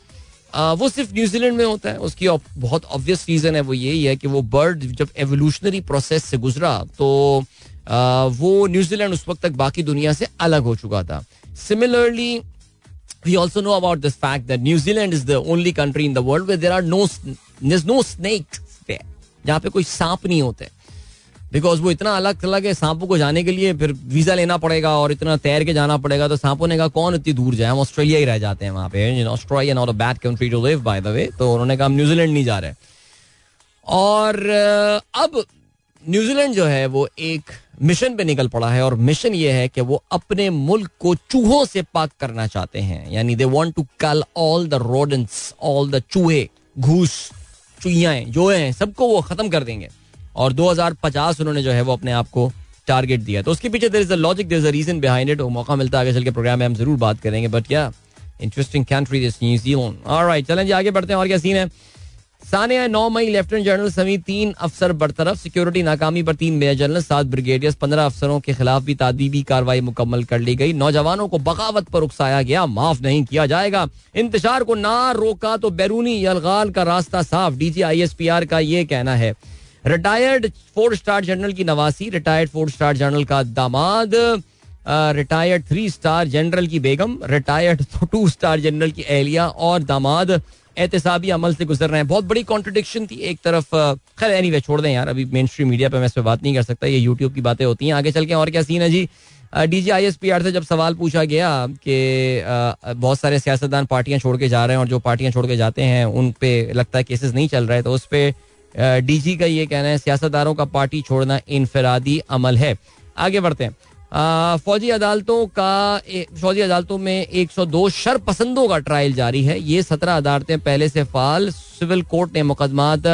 वो सिर्फ़ न्यूजीलैंड में होता है। उसकी बहुत ऑब्वियस रीजन है वो यही है कि वो बर्ड जब एवोल्यूशनरी प्रोसेस से गुजरा तो वो न्यूजीलैंड उस वक्त तक बाकी दुनिया से अलग हो चुका था। Similarly we also know about this fact that New Zealand is the only country in the world where there, जहाँ पे कोई सांप नहीं होते। बिकॉज़ वो इतना अलग थलग है सांपों को जाने के लिए, फिर वीज़ा लेना पड़ेगा और इतना तैर के जाना पड़ेगा तो सांपों ने कहा, कौन इतनी दूर जाए? हम ऑस्ट्रेलिया ही रह जाते हैं वहाँ पे Australia not a bad country to live by the way तो उन्होंने कहा, हम न्यूजीलैंड नहीं जा रहे. और अब न्यूजीलैंड जो है, वो एक मिशन पे निकल पड़ा है और मिशन ये है कि वो अपने मुल्क को चूहों से पाक करना चाहते हैं। यानी they want to kill all the rodents all the चूहे, घूस चुहिया जो हैं, सबको वो खत्म कर देंगे। और 2050 उन्होंने जो है वो अपने आप को टारगेट दिया। तो उसके पीछे there is a logic there is a reason behind it मौका मिलता है आगे चल के प्रोग्राम में, हम ज़रूर बात करेंगे बट क्या interesting country this New Zealand alright चलें जी, आगे बढ़ते हैं, और क्या सीन है? सानिया नौ मई लेफ्टिनेंट जनरल समेत तीन अफसर बरतरफ सिक्योरिटी नाकामी पर तीन मेजर जनरल, सात ब्रिगेडियर्स पंद्रह अफसरों के खिलाफ भी तादीबी कार्रवाई मुकम्मल कर ली गई। नौजवानों को बगावत पर उकसाया गया, माफ़ नहीं किया जाएगा। इंतज़ार को ना रोका तो बैरूनी अलगाल का रास्ता साफ़। DG I S P R का ये कहना है। रिटायर्ड फोर स्टार जनरल की नवासी रिटायर्ड फोर स्टार जनरल का दामाद रिटायर्ड थ्री स्टार जनरल की बेगम रिटायर्ड टू स्टार जनरल की एहलिया और दामाद एहतसाबी अमल से गुजर रहे हैं। बहुत बड़ी कॉन्ट्रोडिक्शन थी एक तरफ़ खैर एनी वे छोड़ दें यार, अभी मेन स्ट्रीम मीडिया पर मैं इस पर बात नहीं कर सकता, ये यूट्यूब की बातें होती हैं। आगे चल के और क्या सीन है जी? D G I S P R से जब सवाल पूछा गया कि बहुत सारे सियासतदान पार्टियाँ छोड़ के जा रहे हैं और जो पार्टियाँ छोड़ के जाते हैं, उन पे लगता है केसेस नहीं चल रहे तो उस पर डीजी का ये कहना है सियासतदारों का पार्टी छोड़ना इनफरादी अमल है। आगे बढ़ते हैं। फौजी अदालतों का फौजी अदालतों में 102 शर पसंदों का ट्रायल जारी है। ये सत्रह अदालतें पहले से फाल सिविल कोर्ट ने मुकदमात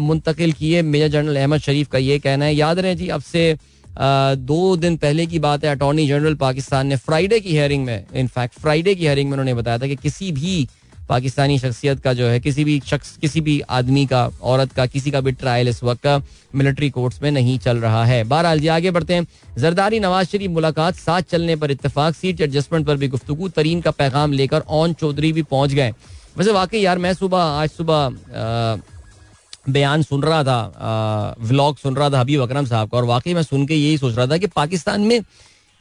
मुंतकिल किए। मेजर जनरल अहमद शरीफ का ये कहना है। याद रहे जी अब से आ, दो दिन पहले की बात है अटॉर्नी जनरल पाकिस्तान ने फ्राइडे की हेयरिंग में इनफैक्ट फ्राइडे की हेयरिंग में उन्होंने बताया था कि किसी भी पाकिस्तानी शख्सियत का जो है, किसी भी शख्स, किसी भी आदमी का, औरत का, किसी का भी ट्रायल इस वक्त मिलिट्री कोर्ट्स में नहीं चल रहा है। बहरहाल जी, आगे बढ़ते हैं। जरदारी नवाज़ शरीफ मुलाकात, साथ चलने पर इतफाक सीट एडजस्टमेंट पर भी गुफ्तु तरीन का पैगाम लेकर ऑन चौधरी भी पहुँच गए। वैसे वाकई यार, मैं सुबह, आज सुबह बयान सुन रहा था व्लॉग सुन रहा था हबीब अकरम साहब का, और वाकई मैं सुन के यही सोच रहा था कि पाकिस्तान में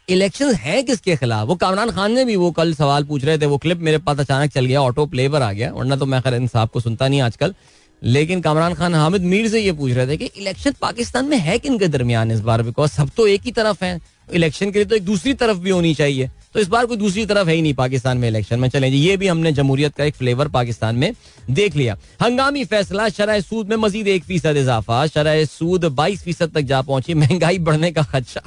इलेक्शन है किसके खिलाफ? वो कामरान खान ने भी वो कल सवाल पूछ रहे थे, वो क्लिप मेरे पास अचानक चल गया ऑटो प्ले पर आ गया, वरना तो मैं खैर इन साहब को सुनता नहीं आजकल। लेकिन कामरान खान हामिद मीर से ये पूछ रहे थे कि इलेक्शन पाकिस्तान में है किन के दरमियान इस बार? बिकॉज़ सब तो एक ही तरफ़ है। इलेक्शन के लिए तो एक दूसरी तरफ़ भी होनी चाहिए। तो इस बार कोई दूसरी तरफ़ है ही नहीं पाकिस्तान में इलेक्शन में। चले ये भी हमने जमहूरियत का एक फ्लेवर पाकिस्तान में देख लिया। हंगामी फैसला, शराय सूद में मजीद एक फ़ीसद इजाफा, शराय सूद बाईस फ़ीसद तक जा पहुँची, महँगाई बढ़ने का खदशा।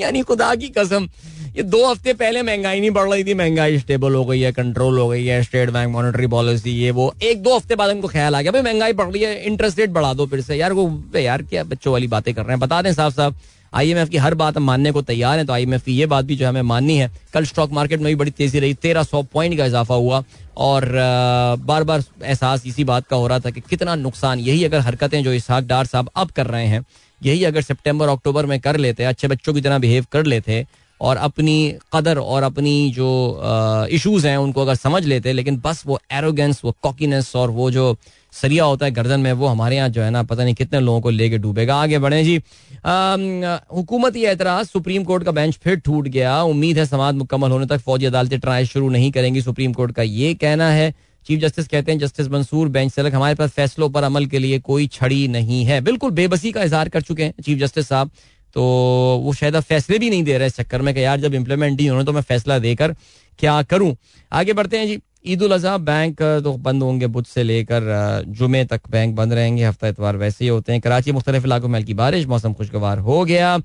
यानी खुदा की कसम, ये दो हफ़्ते पहले महँगाई नहीं बढ़ रही थी, महँगाई स्टेबल हो गई है कंट्रोल हो गई है स्टेट बैंक मॉनिटरी पॉलिसी ये वो। एक दो हफ़्ते बाद उनको ख्याल आ गया, भाई महँगाई बढ़ रही है इंटरेस्ट रेट बढ़ा दो फिर से। यार वो, यार क्या बच्चों वाली बातें कर रहे हैं? बता दें साहब साफ़ आईएमएफ की हर बात हम मानने को तैयार हैं तो आईएमएफ की ये बात भी जो हमें माननी है। कल स्टॉक मार्केट में भी बड़ी तेज़ी रही, तेरह सौ पॉइंट का इजाफा हुआ और बार बार एहसास इसी बात का हो रहा था कि कितना नुकसान, यही अगर हरकतें जो इसहाक डार साहब अब कर रहे हैं, यही अगर सितंबर, अक्टूबर में कर लेते, अच्छे बच्चों की तरह बिहेव कर लेते और अपनी कदर और अपनी जो इश्यूज़ हैं, उनको अगर समझ लेते, लेकिन बस वो एरोगेंस वो कॉकीनेस और वो जो सरिया होता है गर्दन में, वो हमारे यहाँ जो है ना, पता नहीं कितने लोगों को लेके डूबेगा। आगे बढ़े जी। हुकूमती एतराज़ सुप्रीम कोर्ट का बेंच फिर टूट गया। उम्मीद है समाज मुकम्मल होने तक फौजी अदालतें ट्रायल शुरू नहीं करेंगी। सुप्रीम कोर्ट का ये कहना है। चीफ जस्टिस कहते हैं, जस्टिस मंसूर, बेंच से हमारे पास फैसलों पर अमल के लिए कोई छड़ी नहीं है। बिल्कुल बेबसी का इजहार कर चुके हैं चीफ जस्टिस साहब। तो वो शायद अब फैसले भी नहीं दे रहे इस चक्कर में कि यार जब इम्प्लीमेंट ही होने तो मैं फैसला देकर क्या करूँ? आगे बढ़ते हैं जी। ईद उल अजहा बैंक तो बंद होंगे बुध से लेकर जुमे तक बैंक बंद रहेंगे। हफ़्ता इतवार वैसे ही होते हैं। कराची मुख्तलिफ़ इलाकों में हल्की बारिश, मौसम खुशगवार हो गया।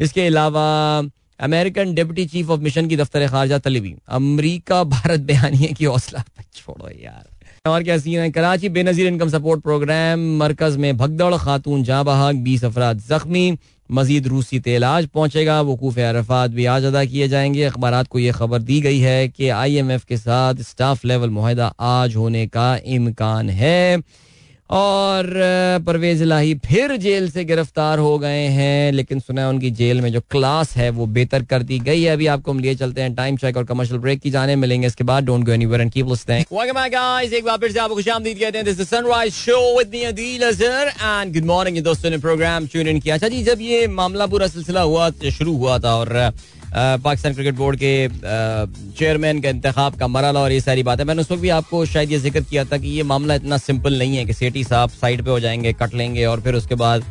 इसके अलावा, American deputy chief of mission की दफ्तर खारजा, तलीबी। अमरीका, भारत बयानिए की हौसला छोड़ो यार। और क्या सीन है? Karachi Benazir income support program, मरकज में भगदड़, खातून जहाँ बहाक बीस अफराद जख्मी। मजीद रूसी तेल आज पहुंचेगा, वकूफ अरफात भी आज अदा किए जाएँगे। अखबार को यह खबर दी गई है कि आई एम एफ़ के साथ स्टाफ लेवल माहिदा आज होने का इम्कान है। और परवेज इलाही फिर जेल से गिरफ़्तार हो गए हैं, लेकिन सुना है उनकी जेल में जो क्लास है वो बेहतर कर दी गई है। अभी आपको हम लिए चलते हैं टाइम चेक और कमर्शियल ब्रेक की जाने, मिलेंगे इसके बाद। Don't go anywhere and keep listening welcome back guys एक बार फिर से आपको खुशामदीद कहते हैं। This is Sunrise show with me Adeel Azhar and good morning दोस्तों ने प्रोग्राम ट्यून इन किया। अच्छा जी, जब ये मामला पूरा सिलसिला हुआ, शुरू हुआ था और पाकिस्तान क्रिकेट बोर्ड के चेयरमैन का इंतखब का मरला और ये सारी बातें। मैंने उस वक्त भी आपको शायद ये ज़िक्र किया था कि ये मामला इतना सिंपल नहीं है कि सेठी साहब साइड पे हो जाएँगे, कट लेंगे और फिर उसके बाद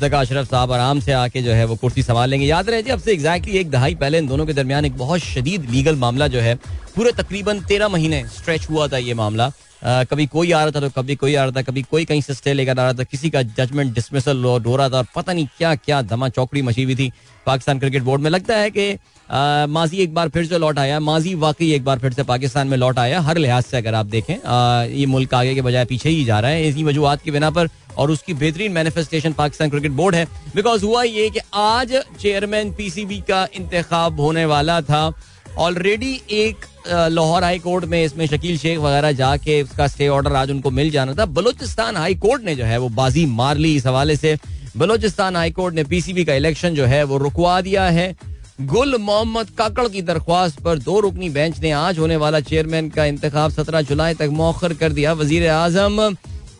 जका अशरफ साहब आराम से आके जो है वो कुर्सी संभाल लेंगे। याद रहे जी, अब से एग्जैक्टली एक दहाई पहले इन दोनों के दरमियान एक बहुत शदीद लीगल मामला जो है, पूरे तकरीबन तेरह महीने स्ट्रेच हुआ था ये मामला। कभी कोई आ रहा था तो कभी कोई आ रहा था कभी कोई कहीं से स्टे लेकर आ रहा था किसी का जजमेंट डिसमिसल हो रहा था और पता नहीं क्या क्या धमा चौकड़ी मची हुई थी पाकिस्तान क्रिकेट बोर्ड में। लगता है कि माजी एक बार फिर से लौट आया माजी वाकई एक बार फिर से पाकिस्तान में लौट आया हर लिहाज से अगर आप देखें आ, ये मुल्क आगे के बजाय पीछे ही जा रहा है इसी वजूहत की बिना पर और उसकी बेहतरीन मैनिफेस्टेशन पाकिस्तान क्रिकेट बोर्ड है। बिकॉज़ हुआ ये कि आज चेयरमैन पीसीबी का इंतखब होने वाला था। ऑलरेडी एक लाहौर हाई कोर्ट में इसमें शकील शेख वगैरह जाके उसका स्टे ऑर्डर आज उनको मिल जाना था। बलूचिस्तान हाई कोर्ट ने जो है वो बाजी मार ली इस हवाले से। बलूचिस्तान हाई कोर्ट ने पीसीबी का इलेक्शन जो है वो रुकवा दिया है। गुल मोहम्मद काकड़ की दरख्वास्त पर दो रुकनी बेंच ने आज होने वाला चेयरमैन का इंतखाब सत्रह जुलाई तक मौखर कर दिया। वज़ीर आज़म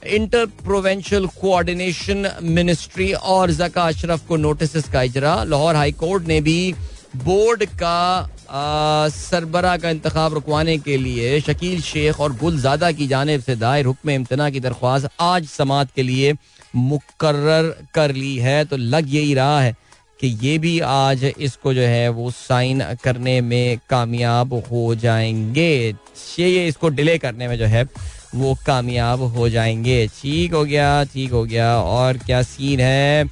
इंटर प्रोवेंशल कोऑर्डिनेशन मिनिस्ट्री और जका अशरफ को नोटिस का इजरा। लाहौर हाई कोर्ट ने भी बोर्ड का सरबरा का इंतखब रुकवाने के लिए शकील शेख और गुलजादा की जानब से दायर हुक्म इम्तना की दरख्वास्त आज समात के लिए मुकर कर ली है। तो लग यही रहा है कि ये भी आज इसको जो है वो साइन करने में कामयाब हो जाएँगे। ये इसको डिले करने में जो है वो कामयाब हो जाएँगे। ठीक हो गया, ठीक हो गया। और क्या सीन है?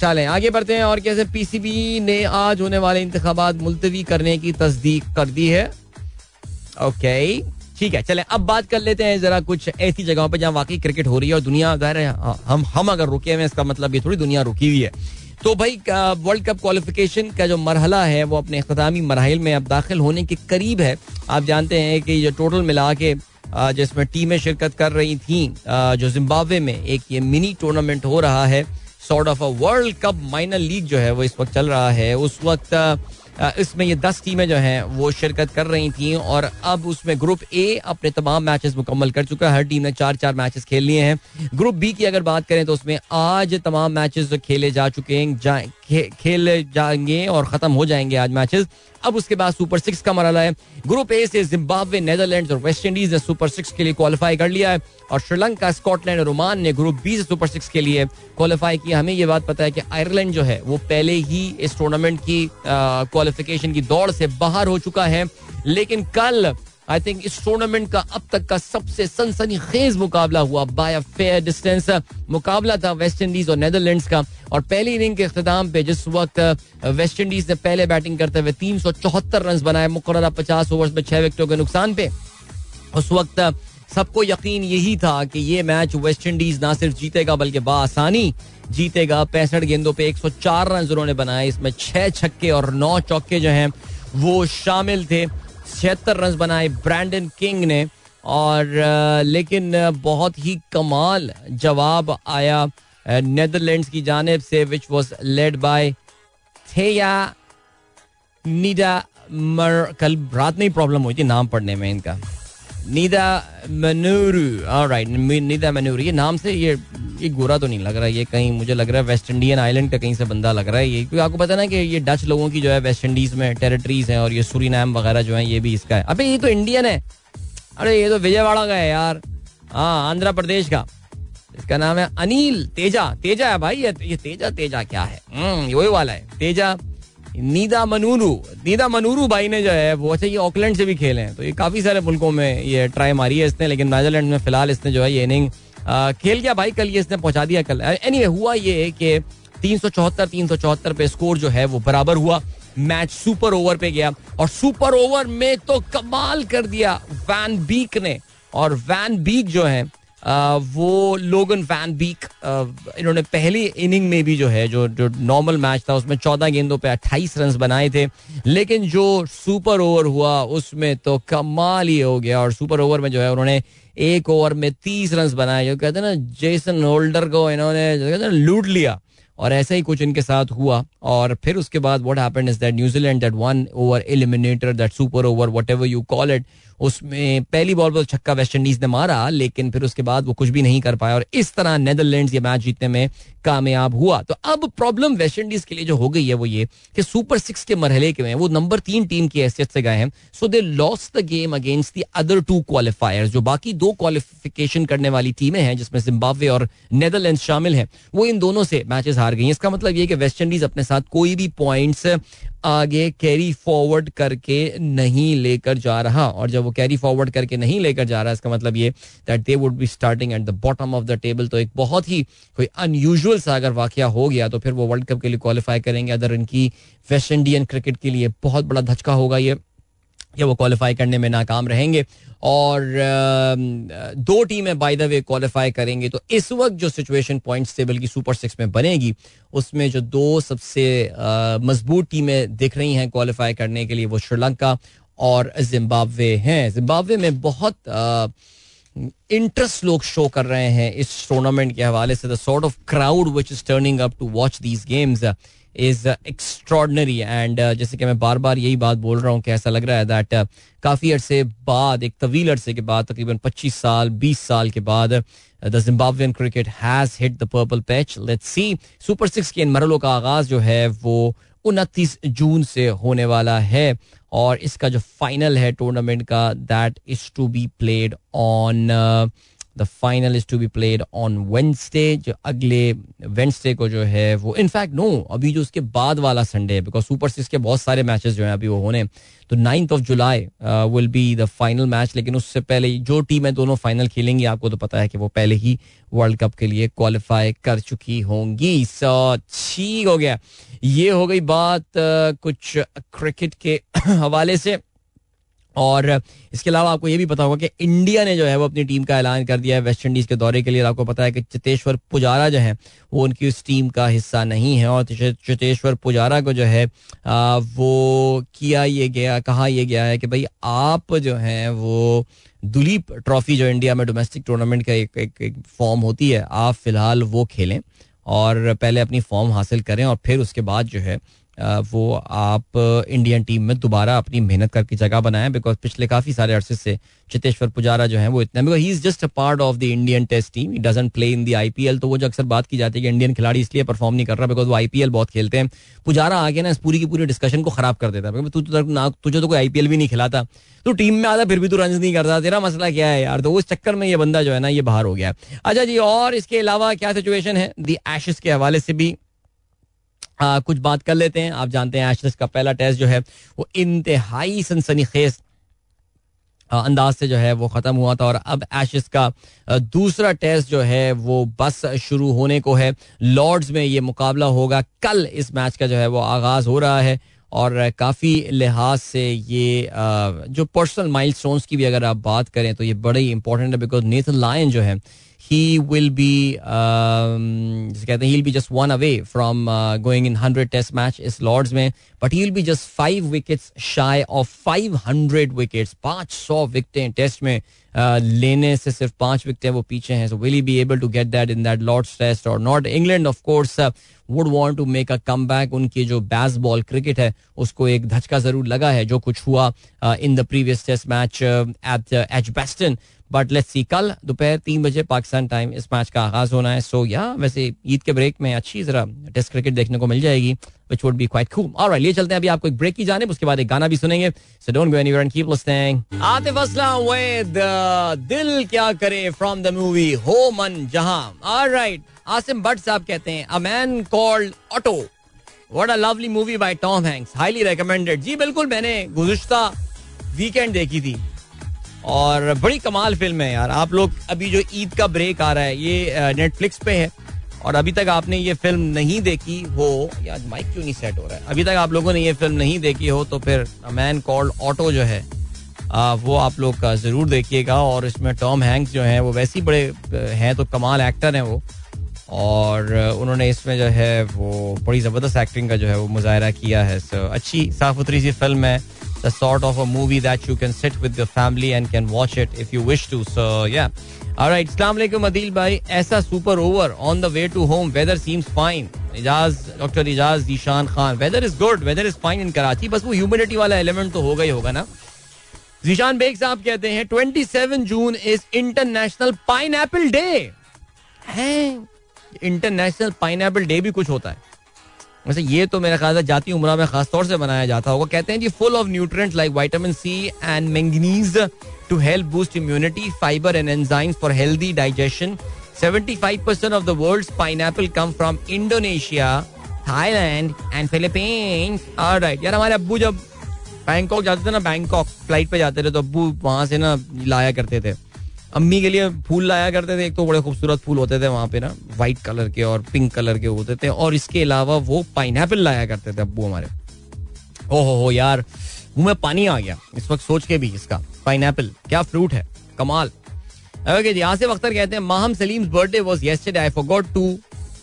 चले, आगे बढ़ते हैं और कैसे पीसीबी ने आज होने वाले इंतबात मुलतवी करने की तस्दीक कर दी है। ओके ठीक है, चले, अब बात कर लेते हैं जरा कुछ ऐसी जगहों पर जहाँ वाकई क्रिकेट हो रही है और दुनिया ज़ाहिर है, हम हम अगर रुके हुए इसका मतलब ये थोड़ी दुनिया रुकी हुई है। तो भाई वर्ल्ड कप क्वालिफिकेशन का जो मरहला है, वो अपने अख्तामी मराहल में अब दाखिल होने के करीब है। आप जानते हैं कि ये टोटल मिला के जिसमें टीमें शिरकत कर रही थी जो जिम्बाब्वे में एक ये मिनी टूर्नामेंट हो रहा है sort of a world cup minor league जो है वो इस वक्त चल रहा है। उस वक्त इसमें ये दस टीमें जो हैं वो शिरकत कर रही थी और अब उसमें ग्रुप ए अपने तमाम मैचेस मुकम्मल कर चुका है। हर टीम ने चार चार मैचेस खेल लिए हैं। ग्रुप बी की अगर बात करें तो उसमें आज तमाम मैचेस खेले जा चुके हैं खेल जाएँगे और ख़त्म हो जाएँगे आज मैचेस अब उसके बाद सुपर सिक्स का मरला है। ग्रुप ए से जिम्बाब्वे नेदरलैंड और वेस्ट इंडीज ने सुपर सिक्स के लिए क्वालिफाई कर लिया है और श्रीलंका स्कॉटलैंड और ओमान ने ग्रुप बी से सुपर सिक्स के लिए क्वालिफाई किया हमें ये बात पता है कि आयरलैंड जो है, वो पहले ही इस टूर्नामेंट की क्वालिफिकेशन की दौड़ से बाहर हो चुका है। लेकिन कल आई थिंक इस टूर्नामेंट का अब तक का सबसे सनसनी खेज मुकाबला हुआ बाय फेयर डिस्टेंस मुकाबला था वेस्ट इंडीज और नेदरलैंड्स का। और पहली इनिंग के अख्ताम पे जिस वक्त वेस्ट इंडीज ने पहले बैटिंग करते हुए तीन सौ चौहत्तर रन बनाए मुकर पचास ओवर में छह विकेटों के नुकसान पे। उस वक्त सबको यकीन यही था कि ये मैच वेस्ट इंडीज ना सिर्फ़ जीतेगा, बल्कि बासानी जीतेगा। पैंसठ गेंदों पे 104 रन उन्होंने बनाए। इसमें छह छक्के और नौ चौके जो हैं, वो शामिल थे। छिहत्तर रन बनाए ब्रैंडन किंग ने, और लेकिन बहुत ही कमाल जवाब आया नेदरलैंड्स की जानब से which was led by Teja Nidamanuru कल रात में ही प्रॉब्लम हुई थी नाम पढ़ने में इनका। नीदा मनूरू राइट नीदा मनूरू ये नाम से ये ये गोरा तो नहीं लग रहा ये कहीं मुझे लग रहा है वेस्ट इंडियन आइलैंड का कहीं से बंदा लग रहा है। ये क्योंकि आपको पता ना कि ये डच लोगों की जो है वेस्ट इंडीज में टेरिटरीज हैं और ये सूरीनाम वगैरह जो है ये भी इसका है। अबे ये तो इंडियन है। अरे ये तो विजयवाड़ा का है यार। हाँ आंध्र प्रदेश का। इसका नाम है अनिल तेजा तेजा है भाई ये, ये तेजा तेजा क्या है? हम्म, वही वाला है। तेजा नीदा मनूरू नीदा मनूरू भाई ने जो है, वो अच्छा ये ऑकलैंड से भी खेले हैं। तो ये काफ़ी सारे मुल्कों में ये ट्राई मारी है इसने, लेकिन नाइजरलैंड में फ़िलहाल इसने जो है ये इनिंग खेल गया भाई, कल ये इसने पहुँचा दिया कल। एनी हुआ ये कि तीन सौ चौहत्तर, तीन सौ चौहत्तर पे स्कोर जो है वो बराबर हुआ। मैच सुपर ओवर पे गया और सुपर ओवर में तो कमाल कर दिया वैन बीक ने। और वैन बीक जो है वो लोगन वैन बीक इन्होंने पहली इनिंग में भी जो है, जो जो नॉर्मल मैच था, उसमें चौदह गेंदों पे अट्ठाईस रन बनाए थे। लेकिन जो सुपर ओवर हुआ, उसमें तो कमाल ही हो गया। और सुपर ओवर में जो है, उन्होंने एक ओवर में तीस रन बनाए। जो कहते हैं ना जेसन होल्डर को इन्होंने कहते लूट लिया। और ऐसा ही कुछ इनके साथ हुआ और फिर उसके बाद what happened is that New Zealand that one over eliminator that super over whatever you call it उसमें पहली बॉल पर छक्का वेस्ट इंडीज ने मारा, लेकिन फिर उसके बाद वो कुछ भी नहीं कर पाया। और इस तरह नेदरलैंड ये मैच जीतने में कामयाब हुआ। तो अब प्रॉब्लम वेस्ट इंडीज के लिए जो हो गई है वो ये कि सुपर सिक्स के मरहले के में वो नंबर तीन टीम की हैसियत से गए हैं। So they lost the game against the other two qualifiers जो बाकी दो क्वालिफिकेशन करने वाली टीमें हैं, जिसमें जिम्बाब्वे और नेदरलैंड शामिल हैं। वो इन दोनों से मैचेस हार गई इसका मतलब ये कि वेस्ट इंडीज अपने साथ कोई भी पॉइंट्स आगे कैरी फॉरवर्ड करके नहीं लेकर जा रहा। और जब वो कैरी फॉरवर्ड करके नहीं लेकर जा रहा, इसका मतलब ये that they would be starting at the bottom of the table तो एक बहुत ही कोई अनयूजल सा अगर वाक्य हो गया तो फिर वो वर्ल्ड कप के लिए क्वालिफाई करेंगे। अदर इनकी वेस्ट इंडियन क्रिकेट के लिए बहुत बड़ा धचका होगा ये। या वो क्वालिफाई करने में नाकाम रहेंगे। और दो टीमें बाय द वे क्वालिफाई करेंगे। तो इस वक्त जो सिचुएशन पॉइंट्स टेबल की सुपर सिक्स में बनेगी, उसमें जो दो सबसे मज़बूत टीमें दिख रही हैं क्वालिफाई करने के लिए, वो श्रीलंका और जिम्बाब्वे हैं। जिम्बाब्वे में बहुत इंटरेस्ट लोग शो कर रहे हैं इस टूर्नामेंट के हवाले से। The sort of crowd which is turning up to watch these games is extraordinary and जैसे कि मैं बार बार यही बात बोल रहा हूँ कि ऐसा लग रहा है दैट uh, काफ़ी अरसे बाद एक तवील अरसे के बाद तकरीबन 25 साल 20 साल के बाद the Zimbabwean cricket has hit the purple patch let's see super six के इन मरलों का आगाज़ जो है वो उनतीस जून से होने वाला है। और इसका जो फाइनल है टूर्नामेंट का that is to be played on the final is to be played on Wednesday जो अगले वेंसडे को जो है वो इनफैक्ट नो अभी जो उसके बाद वाला संडे है बिकॉज़ सुपर सिक्स के बहुत सारे मैचेस जो है अभी वो होने तो ninth of July will be the final match लेकिन उससे पहले जो टीमें दोनों फाइनल खेलेंगी आपको तो पता है कि वो पहले ही वर्ल्ड कप के लिए क्वालिफाई कर चुकी होंगी। सो ठीक हो गया। ये हो गई बात uh, कुछ क्रिकेट के हवाले से। और इसके अलावा आपको ये भी पता होगा कि इंडिया ने जो है वो अपनी टीम का ऐलान कर दिया है वेस्ट इंडीज के दौरे के लिए। आपको पता है कि चितेश्वर पुजारा जो है वो उनकी उस टीम का हिस्सा नहीं है। और चितेश्वर पुजारा को जो है आ, वो किया ये गया कहा यह गया है कि भाई आप जो हैं वो दुलीप ट्रॉफी जो इंडिया में डोमेस्टिक टूर्नामेंट का एक, एक, एक फॉर्म होती है आप फ़िलहाल वो खेलें और पहले अपनी फॉर्म हासिल करें और फिर उसके बाद जो है वो आप इंडियन टीम में दोबारा अपनी मेहनत करके जगह बनाएँ बिकॉज़ पिछले काफ़ी सारे अरसे से चितेश्वर पुजारा जो है वो इतना because he is just a part of the Indian test team he doesn't play in the IPL तो वो जो अक्सर बात की जाती है कि इंडियन खिलाड़ी इसलिए परफॉर्म नहीं कर रहा बिकॉज़ वो आईपीएल बहुत खेलते हैं। पुजारा आगे ना इस पूरी की पूरी डिस्कशन को खराब कर देता है तुझे तो कोई आईपीएल भी नहीं खिलाता। तो टीम में आता, फिर भी तू रन नहीं करता। तेरा मसला क्या है यार? तो उस चक्कर में ये बंदा जो है ना, ये बाहर हो गया अच्छा जी, और इसके अलावा क्या सिचुएशन है? दी एशेस के हवाले से भी आ, कुछ बात कर लेते हैं। आप जानते हैं एशेस का पहला टेस्ट जो है वो इंतहाई सनसनीखेज अंदाज से जो है वो ख़त्म हुआ था और अब एशेस का दूसरा टेस्ट जो है वो बस शुरू होने को है। लॉर्ड्स में ये मुकाबला होगा। कल इस मैच का जो है वो आगाज़ हो रहा है और काफ़ी लिहाज से ये जो पर्सनल माइल की भी अगर आप बात करें तो ये बड़े ही इंपॉर्टेंट है बिकॉज़ नेथन लायन जो है he will be um, he'll be just one away from uh, going in 100 test match is lords में but he'll be just five wickets shy of 500 wickets 500 विकेटें टेस्ट में uh, लेने से सिर्फ पांच विकेटें वो पीछे हैं so will he be able to get that in that lords test or not england of course uh, would want to make a comeback उनकी जो बैसबॉल क्रिकेट है उसको एक धचका ज़रूर लगा है जो कुछ हुआ in the previous test match at Edgbaston but let's see कल दोपहर तीन बजे पाकिस्तान टाइम इस मैच का आगाज़ होना है सो या वैसे ईद के ब्रेक में अच्छी जरा टेस्ट क्रिकेट देखने को मिल जाएगी would be quite cool. All right, लिए चलते हैं अभी आपको एक ब्रेक की जाने उसके बाद एक गाना भी सुनेंगे so don't go anywhere and keep listening. Atif Aslam with दिल क्या करे from the movie हो मन जहाँ. Right, आसिम भट्ट साहब कहते हैं a man called Otto what a lovely movie by Tom Hanks highly recommended जी बिल्कुल मैंने गुज़श्ता वीकेंड देखी थी। और बड़ी कमाल फ़िल्म है यार। आप लोग अभी जो ईद का ब्रेक आ रहा है ये नेटफ्लिक्स पे है। और अभी तक आपने ये फ़िल्म नहीं देखी हो यार माइक क्यों नहीं सेट हो रहा है? अभी तक आप लोगों ने ये फ़िल्म नहीं देखी हो तो फिर मैन कॉल्ड ऑटो जो है आ, वो आप लोग का ज़रूर देखिएगा। और इसमें टॉम हैंक्स जो हैं वो वैसे ही बड़े हैं तो कमाल एक्टर हैं वो। और उन्होंने इसमें जो है वो बड़ी ज़बरदस्त एक्टिंग का जो है वो मुजाहरा किया है। सो अच्छी साफ़ सुथरी सी फ़िल्म है। The sort of a movie that you can sit with your family and can watch it if you wish to so या Alright, अस्सलाम वालेकुम अदील भाई ऐसा super over on the way to home weather seems fine Ejaz doctor Ejaz Zeeshan Khan weather is good weather is fine in बस वो humidity वाला element तो होगा ही होगा ना जीशान बेग साहब कहते हैं 27 June is international pineapple day international pine day भी कुछ होता है। वैसे ये तो मेरा ख्याल है जाती उम्र में खासतौर से बनाया जाता होगा। कहते हैं जी full of nutrient like vitamin C and manganese to help boost immunity fibre and enzymes for healthy digestion 75% of the world's pineapple come from Indonesia, Thailand and Philippines. Alright, यार हमारे अब्बू जब बैंकॉक जाते थे ना बैंकॉक फ़्लाइट पे जाते थे तो अब्बू वहाँ से ना लाया करते थे। अम्मी के लिए फूल लाया करते थे, एक तो बड़े खूबसूरत फूल होते थे वहाँ पे ना व्हाइट कलर के और पिंक कलर के होते थे, और इसके अलावा वो पाइन लाया करते थे अब्बू हमारे। ओहो हो यार, मुँह में पानी आ गया, इस वक्त सोच के भी इसका पाइन क्या फ्रूट है, कमाल। ओके जी आसिफ अख्तर कहते हैं, Maham Saleem birthday was yesterday I forgot to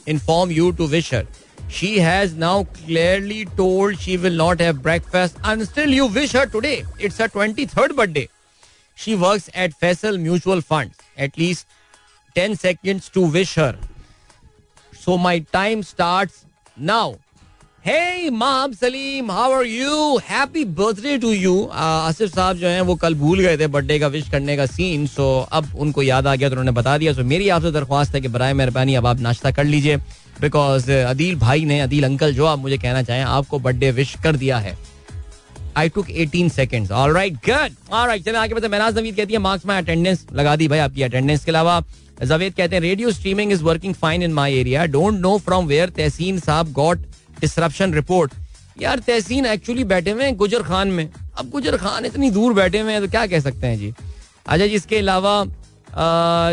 inform you to wish her she has now clearly told she will not have breakfast, and still you wish her today. It's her 23rd birthday. She works at Faisal Mutual Funds. At least 10 seconds to wish her. So my time starts now. Hey Mahab Salim, how are you? Happy birthday to you. Asif sahab जो हैं वो कल भूल गए थे birthday का wish करने का सीन सो अब उनको याद आ गया तो उन्होंने बता दिया सो मेरी आपसे दरख्वास्त है कि बरए मेहरबानी अब आप नाश्ता कर लीजिए बिकॉज़ अदील भाई ने अदील अंकल जो आप मुझे कहना चाहें आपको बर्थडे विश कर दिया है I took 18 seconds alright good alright चलिए आगे बढ़ते मेनाज नवीद कहती है, मार्क्स माय अटेंडेंस लगा दी भाई आपकी अटेंडेंस के अलावा। जवेद कहते हैं radio streaming is working fine in my area don't know from where Tahseen sahab got disruption report यार, तहसीन एक्चुअली बैठे हुए हैं गुजर खान में। अब गुजर खान इतनी दूर बैठे हुए हैं तो क्या कह सकते हैं जी? अच्छा जी, इसके अलावा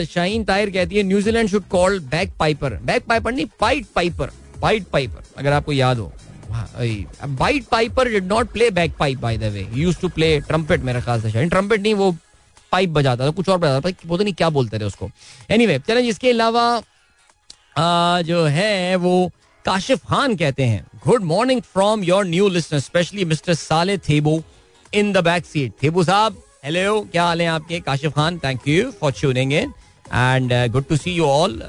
शाहीन ताहिर कहती है New Zealand should call bagpiper bagpiper नहीं पाइट पाइपर पाइट पाइपर अगर आपको याद हो। Pied piper did not play bagpipe by the way use to play trumpet मेरे ख्याल से ट्रम्पेट नहीं वो पाइप बजाता था, कुछ और बजाता था, पता नहीं क्या बोलते थे उसको। एनी वे चले, इसके अलावा जो है, वो काशिफ खान कहते हैं। Good morning from your new listener specially mister Saleh Thebo in the back seat Thebo sahab hello क्या हाल है आपके? Kashif Khan thank you for tuning in and good to see you all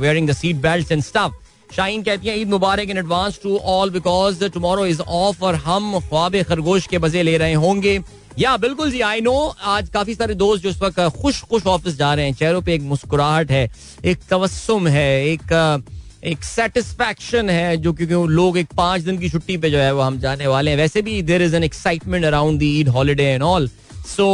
wearing the seat belt and stuff Shaheen कहती है, ईद मुबारक in advance to all because tomorrow is off और हम ख्वाब खरगोश के मज़े ले रहे होंगे. या, बिल्कुल जी आई नो आज काफ़ी सारे दोस्त जो इस वक्त खुश खुश ऑफ़िस जा रहे हैं, चेहरों पे एक मुस्कुराहट है, एक तवस्सुम है, एक एक सेटिस्फैक्शन है, जो क्योंकि लोग एक पाँच दिन की छुट्टी पे जो है वो हम जाने वाले हैं। वैसे भी there is an excitement around the Eid holiday and all so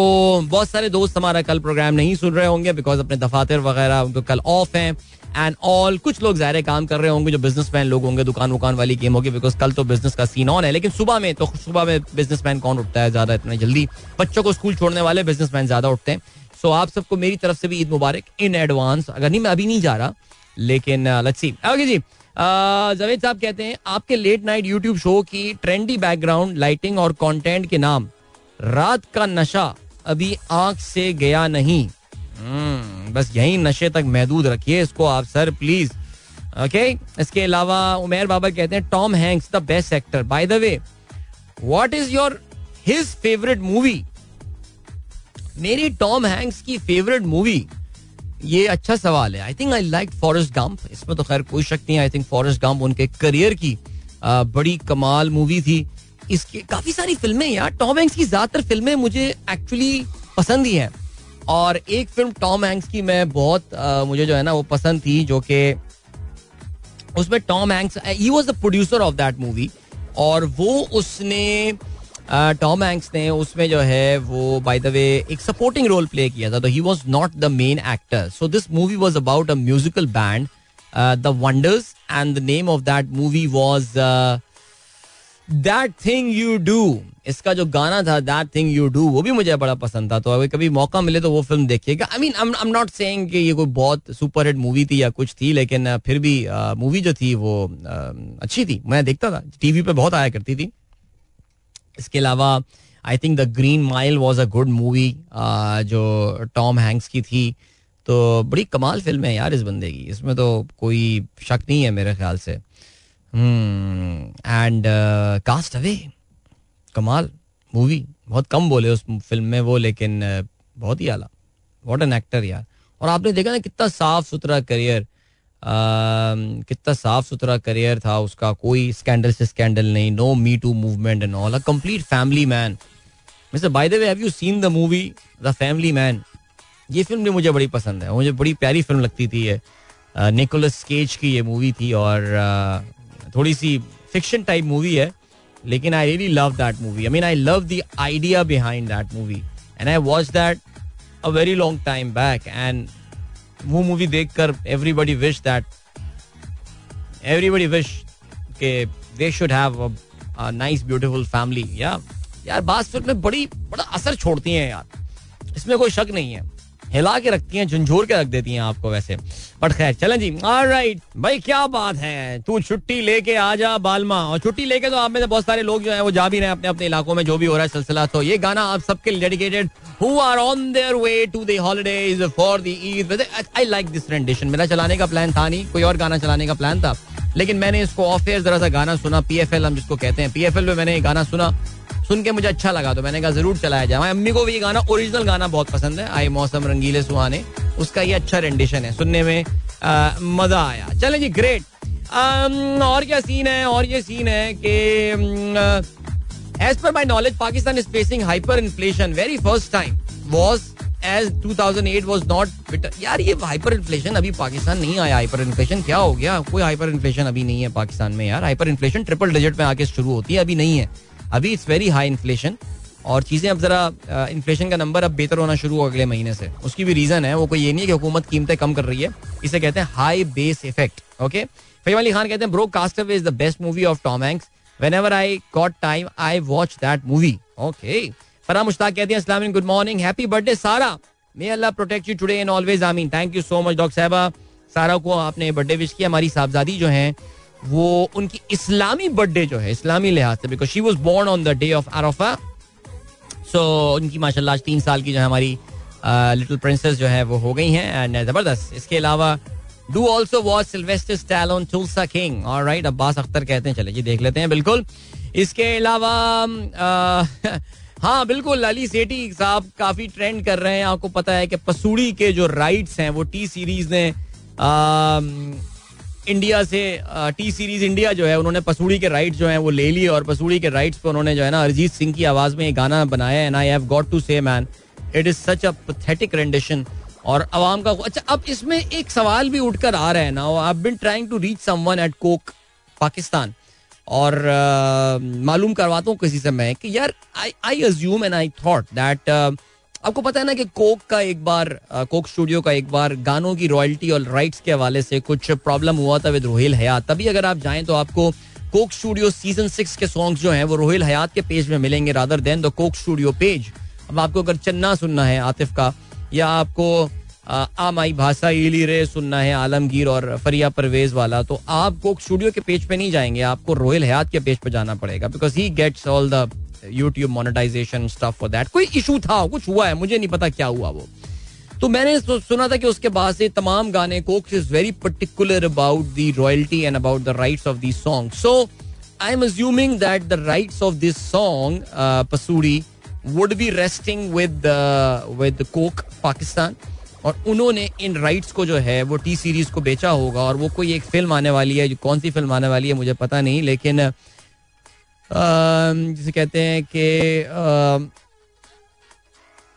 बहुत सारे दोस्त हमारा कल प्रोग्राम नहीं सुन रहे होंगे बिकॉज़ अपने दफातर वगैरह उनको कल ऑफ़ हैं। एंड ऑल कुछ लोग ज़ाहिर काम कर रहे होंगे जो बिजनेसमैन लोग होंगे दुकान वुकान वाली गेम होगी बिकॉज़ कल तो बिज़नेस का सीन ऑन है। लेकिन सुबह में तो सुबह में बिजनेसमैन कौन उठता है ज़्यादा इतना जल्दी? बच्चों को स्कूल छोड़ने वाले बिजनेसमैन ज़्यादा उठते हैं। सो आप सबको मेरी तरफ़ से भी ईद मुबारक इन एडवांस अगर नहीं मैं अभी नहीं जा रहा लेकिन लेट्स सी ओके जी जवेद साहब कहते हैं आपके लेट नाइट यूट्यूब शो की ट्रेंडी बैकग्राउंड लाइटिंग और कंटेंट के नाम रात का नशा अभी आँख से गया नहीं। हम्म, बस यही नशे तक महदूद रखिए इसको आप सर प्लीज़ ओके इसके अलावा उमेर बाबा कहते हैं Tom Hanks the best actor by the way what is your his favourite movie मेरी टॉम हैंक्स की फेवरेट मूवी ये अच्छा सवाल है। I think I like Forrest Gump इसमें तो खैर कोई शक नहीं आई थिंक फॉरेस्ट गंप उनके करियर की आ, बड़ी कमाल मूवी थी। इसके काफ़ी सारी फ़िल्में यार। टॉम हैंक्स की ज़्यादातर फ़िल्में मुझे एक्चुअली पसंद ही हैं। और एक फ़िल्म टॉम हैंक्स की मैं बहुत आ, मुझे जो है ना वो पसंद थी जो कि उसमें Tom Hanks he was the producer of that movie और वो उसने टॉम हैंक्स ने उसमें जो है वो बाय द वे एक सपोर्टिंग रोल प्ले किया था। तो he was not the main actor so this movie was about a musical band the Wonders and the name of that movie was That Thing You Do इसका जो गाना था that thing you do वो भी मुझे बड़ा पसंद था। तो अगर कभी मौका मिले तो वो फ़िल्म देखिएगा। I mean I am not saying कि ये कोई बहुत सुपर हिट मूवी थी या कुछ थी, लेकिन फिर भी मूवी जो थी वो अच्छी थी। मैं देखता था। टीवी पे बहुत आया करती थी। इसके अलावा I think the Green Mile was a good movie जो टॉम हैंक्स की थी। तो बड़ी कमाल फ़िल्म है यार इस बंदे की। इसमें तो कोई शक नहीं है मेरे ख्याल से। एंड कास्ट अवे कमाल मूवी बहुत कम बोले उस फ़िल्म में वो लेकिन uh, बहुत ही आला। वॉट एन एक्टर यार। और आपने देखा ना कितना साफ़ सुथरा करियर uh, कितना साफ़ सुथरा करियर था उसका। कोई स्कैंडल से स्कैंडल नहीं no Me Too movement and all a complete family man mister by the way have you seen the movie The Family Man ये फ़िल्म भी मुझे बड़ी पसंद है। मुझे बड़ी प्यारी फ़िल्म लगती थी ये। निकोलस केज की ये मूवी थी और थोड़ी सी फिक्शन टाइप मूवी है, लेकिन I really love that movie I mean I love the idea behind that movie and I watch that a very long time back and वो मूवी देखकर everybody wish that everybody wish के they should have nice beautiful family या, यार बात फ़िल्में बड़ी, बड़ा असर छोड़ती हैं यार। इसमें कोई शक नहीं है। हिला के रखती हैं, झुंझोर के रख देती हैं आपको वैसे। बट खैर, चलें जी। राइट भाई, क्या बात है? तू छुट्टी लेके आ जा, बालमा। और छुट्टी लेके तो आप में से बहुत सारे लोग जो है, वो जा भी रहे हैं अपने अपने इलाकों में, जो भी हो रहा है सिलसिला। तो ये गाना आप सबके लिए dedicated who are on their way to the holidays for the Eid I like this rendition मेरा चलाने का प्लान था नहीं, कोई और गाना चलाने का प्लान था। लेकिन मैंने इसको ऑफ़ एयर जरा सा गाना सुना पीएफएल हम जिसको कहते हैं। पीएफएल में मैंने गाना सुना। सुन के मुझे अच्छा लगा तो मैंने कहा ज़रूर चलाया जाए। हमारी अम्मी को भी ये गाना ओरिजिनल गाना बहुत पसंद है। आई मौसम रंगीले सुहाने। उसका ये अच्छा रेंडिशन है। सुनने में मज़ा आया। चले जी ग्रेट और क्या सीन है? और ये सीन है कि as per my knowledge Pakistan is facing hyper inflation very first time was as 2008 was not यार, ये हाइपर इन्फ्लेशन अभी पाकिस्तान नहीं आया। हाइपर इन्फ्लेशन क्या हो गया? कोई हाइपर इन्फ्लेशन अभी नहीं है पाकिस्तान में यार। हाइपर इन्फ्लेशन ट्रिपल डिजिट में आके शुरू होती है। अभी नहीं है। अभी इट्स वेरी हाई इन्फ्लेशन और चीज़ें अब जरा इन्फ्लेशन का नंबर अब बेहतर होना शुरू हो अगले महीने से। उसकी भी रीजन है, वो कोई ये नहीं है कि हुकूमत कीमतें कम कर रही है। इसे कहते हैं high base effect okay fam Ali Khan कहते हैं ब्रो caster is the best movie of Tom Hanks whenever I got time I watch that movie okay Farah Mushtaq कहते हैं अस्सलाम good morning happy birthday Sara may Allah protect you today and always आमीन thank you so much doctor साहबा सारा को आपने birthday wish किया। हमारी साहबजादी जो हैं वो उनकी इस्लामी बर्थडे जो है, इस्लामी लिहाज से because she was born on the day of Arafah so उनकी माशाल्लाह तीन साल की जो है हमारी लिटिल प्रिंसेस जो है वो हो गई हैं एंड ज़बरदस्त। इसके अलावा do also watch Sylvester Stallone Tulsa King और राइट अब्बास अख्तर कहते हैं चले जी, देख लेते हैं, बिल्कुल। इसके अलावा हाँ बिल्कुल, अली सेठी साहब काफ़ी ट्रेंड कर रहे हैं। आपको पता है कि पसूड़ी के जो राइट्स हैं, वो टी सीरीज़ ने इंडिया से टी सीरीज़ इंडिया जो है उन्होंने पसूड़ी के राइट जो है वो ले लिए और पसूड़ी के राइट्स पे उन्होंने जो है ना अरिजीत सिंह की आवाज़ में एक गाना बनाया and I have got to say man it is such a pathetic rendition और आवाम का अच्छा अब इसमें एक सवाल भी उठकर आ रहा है ना I been trying to reach someone at Coke Pakistan और uh, मालूम करवाता हूँ किसी से मैं कि यार I I assume and I thought that आपको पता है ना कि कोक का एक बार कोक स्टूडियो का एक बार गानों की रॉयल्टी और राइट्स के हवाले से कुछ प्रॉब्लम हुआ था विद रोहिल हयात। तभी अगर आप जाएँ तो आपको कोक स्टूडियो सीज़न सिक्स के सॉन्ग्स जो हैं वो रोहिल हयात के पेज में मिलेंगे rather than the Coke Studio page. अब आपको अगर चन्ना सुनना है आतिफ का, या आपको आ माई भाषा इली रे सुनना है आलमगीर और फरिया परवेज वाला तो आप कोक स्टूडियो के पेज पे नहीं जाएँगे, आपको रोहिल हयात के पेज पे जाना पड़ेगा because he gets all the YouTube monetization stuff for that कोई इशू था, कुछ हुआ है, मुझे नहीं पता क्या हुआ वो। तो मैंने सुना था कि उसके बाद से तमाम गाने Coke's is very particular about the royalty and about the rights of the song so I am assuming that the rights of this song Pasoori would be resting with with Coke Pakistan और उन्होंने इन rights को जो है, वो T series को बेचा होगा और वो कोई एक फ़िल्म आने वाली है कौन सी फ़िल्म आने वाली है, मुझे पता नहीं, लेकिन जिसे कहते हैं कि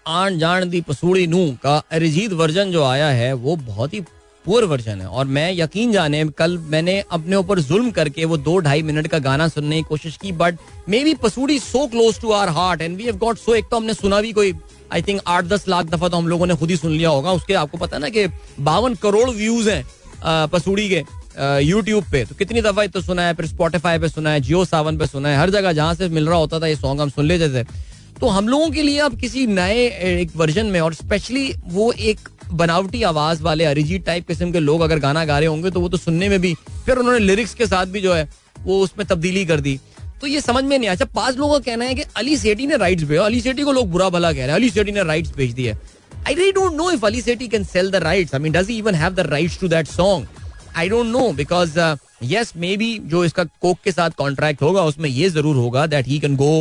आन जान दी पसूड़ी नू का अरिजीत वर्जन जो आया है, वो बहुत ही पुअर वर्जन है। और मैं यकीन जाने, कल मैंने अपने ऊपर जुल्म करके वो दो ढाई मिनट का गाना सुनने की कोशिश की but maybe Pasoori so close to our heart and we have got so एक तो हमने सुना भी कोई आई थिंक आठ दस लाख दफ़ा तो हम लोगों ने खुद ही सुन लिया होगा। उसके आपको पता ना कि बावन करोड़ व्यूज़ हैं पसूड़ी के। यूट्यूब पे। तो कितनी दफ़ा तो सुना है फिर स्पॉटिफाई पे सुना है जियो सावन पे सुना है हर जगह जहाँ से मिल रहा होता था ये सॉन्ग हम सुन लेते थे। तो हम लोगों के लिए अब किसी नए एक वर्जन में और स्पेशली वो एक बनावटी आवाज़ वाले अरिजीत टाइप किस्म के लोग अगर गाना गा रहे होंगे तो वो तो सुनने में भी फिर उन्होंने लिरिक्स के साथ भी जो है वो उसमें तब्दीली कर दी। तो ये समझ में नहीं आया। अच्छा, पाँच लोगों का कहना है कि अली सेठी ने राइट्स भेजा अली सेठी को लोग बुरा भला कह रहे हैं अली सेठी ने राइट्स भेज दिए। I really don't know if Ali Sethi can sell the rights I mean does he even have the rights to that song I don't know because yes maybe जो इसका कोक के साथ कॉन्ट्रैक्ट होगा उसमें ये ज़रूर होगा that he can go